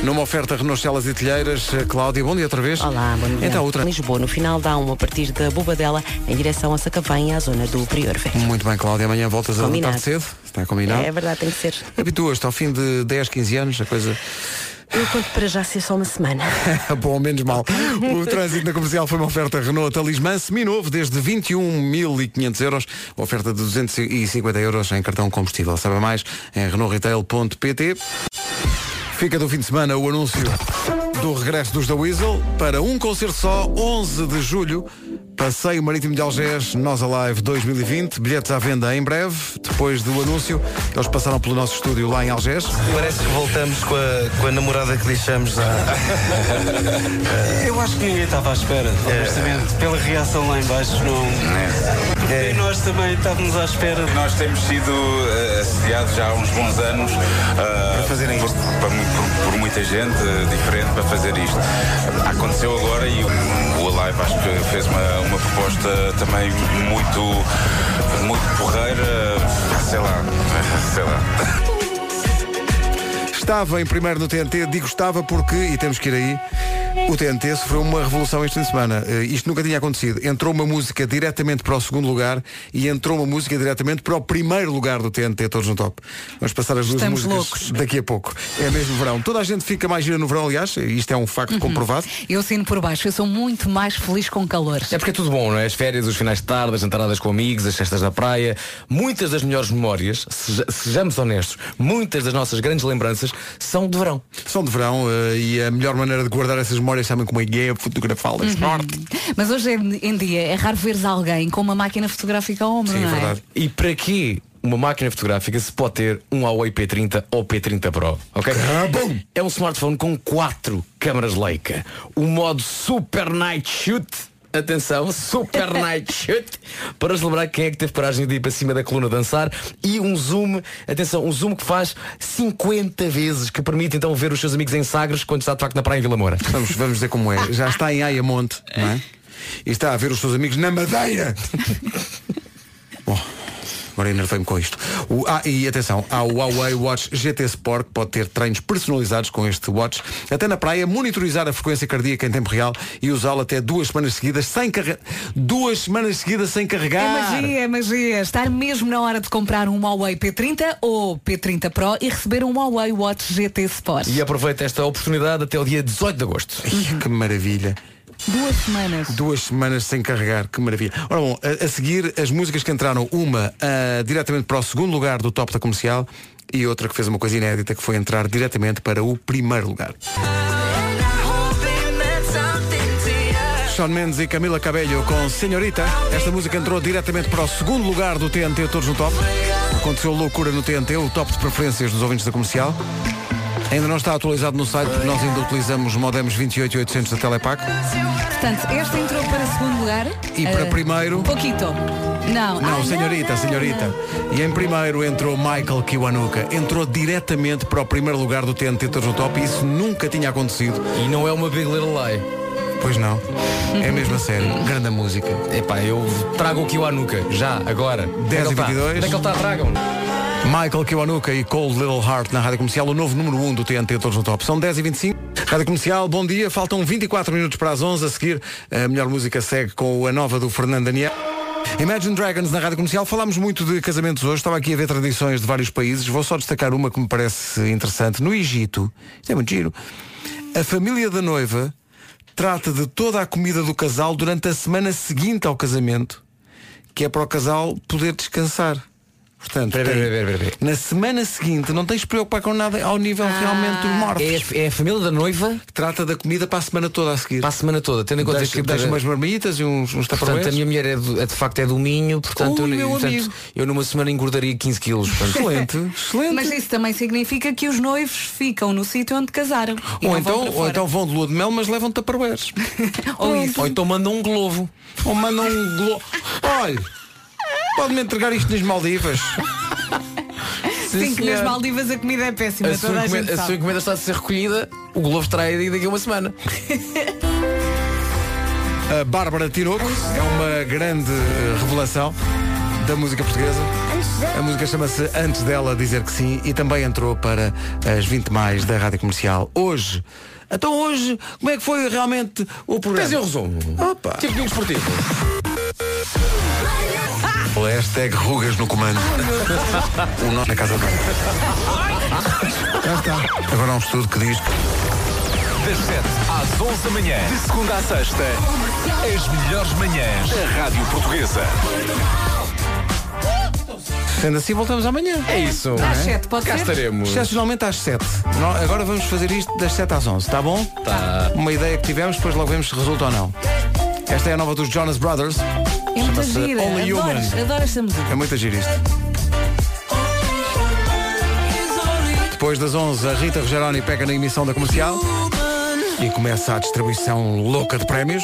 Numa oferta Renault Celas e Telheiras, eh, Cláudia, bom dia outra vez. Olá, bom dia. Então, outra. Lisboa, no final dá um a partir da Bobadela em direção a Sacavém à zona do Prior Velho. Muito bem, Cláudia, amanhã voltas a Combinado. levantar cedo. Está combinado? É verdade, tem que ser. Habituas-te ao fim de 10, 15 anos, a coisa Eu conto para já ser só uma semana. [laughs] bom, menos mal. O trânsito na comercial foi uma oferta Renault Talismã seminovo desde 21.500 euros, oferta de 250 euros em cartão combustível. Sabe mais em renaultretail.pt. Fica do fim de semana o anúncio do regresso dos da Weasel para um concerto só, 11 de julho. Passeio Marítimo de Algés, Nós Alive 2020. Bilhetes à venda em breve. Depois do anúncio, eles passaram pelo nosso estúdio lá em Algés. Parece que voltamos com a, com a namorada que deixamos há. [laughs] Eu acho que ninguém estava à espera, honestamente. Pela reação lá em baixo, não. E nós também estávamos à espera. Nós temos sido eh, assediados já há uns bons anos para fazerem por, para mu- por- por muita gente eh, diferente para fazer isto. Aconteceu agora e o, o Alive acho que fez uma, uma proposta também muito, muito porreira, sei lá, [laughs] sei lá. Estava em primeiro no TNT, digo estava porque, e temos que ir aí, o TNT sofreu uma revolução este fim de semana. Eh, isto nunca tinha acontecido. Entrou uma música diretamente para o segundo lugar e entrou uma música diretamente para o primeiro lugar do TNT, todos no top. Vamos passar as duas Estamos músicas loucos. daqui a pouco. É mesmo verão. Toda a gente fica mais gira no verão, aliás, isto é um facto comprovado. Eu assino por baixo, eu sou muito mais feliz com calor. É porque é tudo bom, não é? As férias, os finais de tarde, as entradas com amigos, as festas na praia. Muitas das melhores memórias, seja- sejamos honestos, muitas das nossas grandes lembranças são de verão. São de verão eh, e a melhor maneira de guardar essas memórias sabem como é que é fotografá-las. Norte. Mas hoje em- dia é raro veres alguém com uma máquina fotográfica ao ombro, não é? E para quê uma máquina fotográfica se pode ter um Huawei P30 ou P30 Pro? Ok? É um smartphone com quatro câmaras Leica. O modo Super Night Shoot. Atenção, Super [laughs] Night Shoot Para celebrar quem é que teve coragem de ir para cima da coluna dançar E um zoom, atenção, um zoom que faz 50 vezes Que permite então ver os seus amigos em Sagres Quando está de facto na praia em Vila Moura Vamos, vamos dizer como é. Já está em Ayamonte, não é? E está a ver os seus amigos na Madeira. [laughs] Bom, agora enervei-me com isto. O, ah, e atenção, há o Huawei Watch GT Sport que pode ter treinos personalizados com este watch. Até na praia, monitorizar a frequência cardíaca em tempo real e usá-lo até duas semanas seguidas sem carregar. Duas semanas seguidas sem É carregar. magia, é magia. Estar mesmo na hora de comprar um Huawei P30 ou P30 Pro e receber um Huawei Watch GT Sport. E aproveita esta oportunidade até o dia 18 de agosto Que maravilha. Duas semanas. Duas semanas sem carregar, que maravilha. Ora bom, a, a seguir as músicas que entraram, uma ah, diretamente para o segundo lugar do top da comercial e outra que fez uma coisa inédita que foi entrar diretamente para o primeiro lugar. Sean Mendes e Camila Cabello com Senhorita. Esta música entrou diretamente para o segundo lugar do TNT Todos no Top. Aconteceu loucura no TNT, o top de preferências dos ouvintes da comercial. Ainda não está atualizado no site porque nós ainda utilizamos modems 28800 da Telepac. Portanto, este entrou para segundo lugar. E para Eh, primeiro? Pouquito. Não. Não, Ah, senhorita, senhorita. E em primeiro entrou Michael Kiwanuka. Entrou diretamente para o primeiro lugar do TNT Todos no Top e isso nunca tinha acontecido. E não é uma Big Little Lie Pois não. É mesmo a sério. [laughs] Grande música. Epá, eu trago o Kiwanuka, já, agora 10 Onde e é que ele tá? 22. Onde é que ele está? Tragam Michael Kiwanuka e Cold Little Heart na Rádio Comercial, o novo número 1 do TNT Todos no Top. São 10 e 25 Rádio Comercial, bom dia. Faltam 24 minutos para as 11. A seguir, a melhor música segue com a nova do Fernando Daniel. Imagine Dragons na Rádio Comercial. Falámos muito de casamentos hoje. Estava aqui a ver tradições de vários países. Vou só destacar uma que me parece interessante. No Egito, isto é muito giro, a família da noiva trata de toda a comida do casal durante a semana seguinte ao casamento, que é para o casal poder descansar. Portanto, Pera, tem- pera, pera, pera. na semana seguinte não tens de preocupar com nada ao nível realmente dos mortos. É, a- é a família da noiva que trata da comida para a semana toda a seguir. Para a semana toda, tendo em conta que deixa para- umas marmitas e uns, uns Portanto, taparoeiros. a minha mulher é, do- é de facto é do Minho, portanto, Ui, eu, meu portanto, amigo. eu numa semana engordaria 15 quilos. portanto. Excelente, [laughs] excelente. Mas isso também significa que os noivos ficam no sítio onde casaram. Ou então, ou então vão de lua de mel, mas levam taparoeiros. [laughs] Ou. Ou então mandam um globo. Ou mandam um globo. [laughs] Olha, pode-me entregar isto nas Maldivas. [laughs] Sim, que nas. Maldivas a comida é péssima, A sua, toda a gente encomenda, a sua sabe. encomenda está a ser recolhida, o globo estará aí daqui a uma semana. A Bárbara Tinoco é uma grande eh, revelação da música portuguesa. A música chama-se Antes dela dizer que sim e também entrou para as 20 mais da Rádio Comercial. Hoje, então hoje, como é que foi realmente o programa? Tens o resumo. Opa. Tipo domingo esportivo. O hashtag rugas no comando. o nome na casa dela. Já está. Agora há um estudo que diz Das 7 às 11 da manhã, de segunda à sexta, as melhores manhãs da Rádio Portuguesa. Sendo assim, voltamos amanhã. É isso. Às sete, pode Cá ser? estaremos. Excepcionalmente às 7. Nó- Agora vamos fazer isto das 7 às 11, tá bom? Tá. Uma ideia que tivemos, depois logo vemos se resulta ou não. Esta é a nova dos Jonas Brothers. Chama-se. Only Adoro, Human. adoro esta música. É muito giro isto. Depois das 11, a Rita Rogeroni pega na emissão da comercial e começa a distribuição louca de prémios.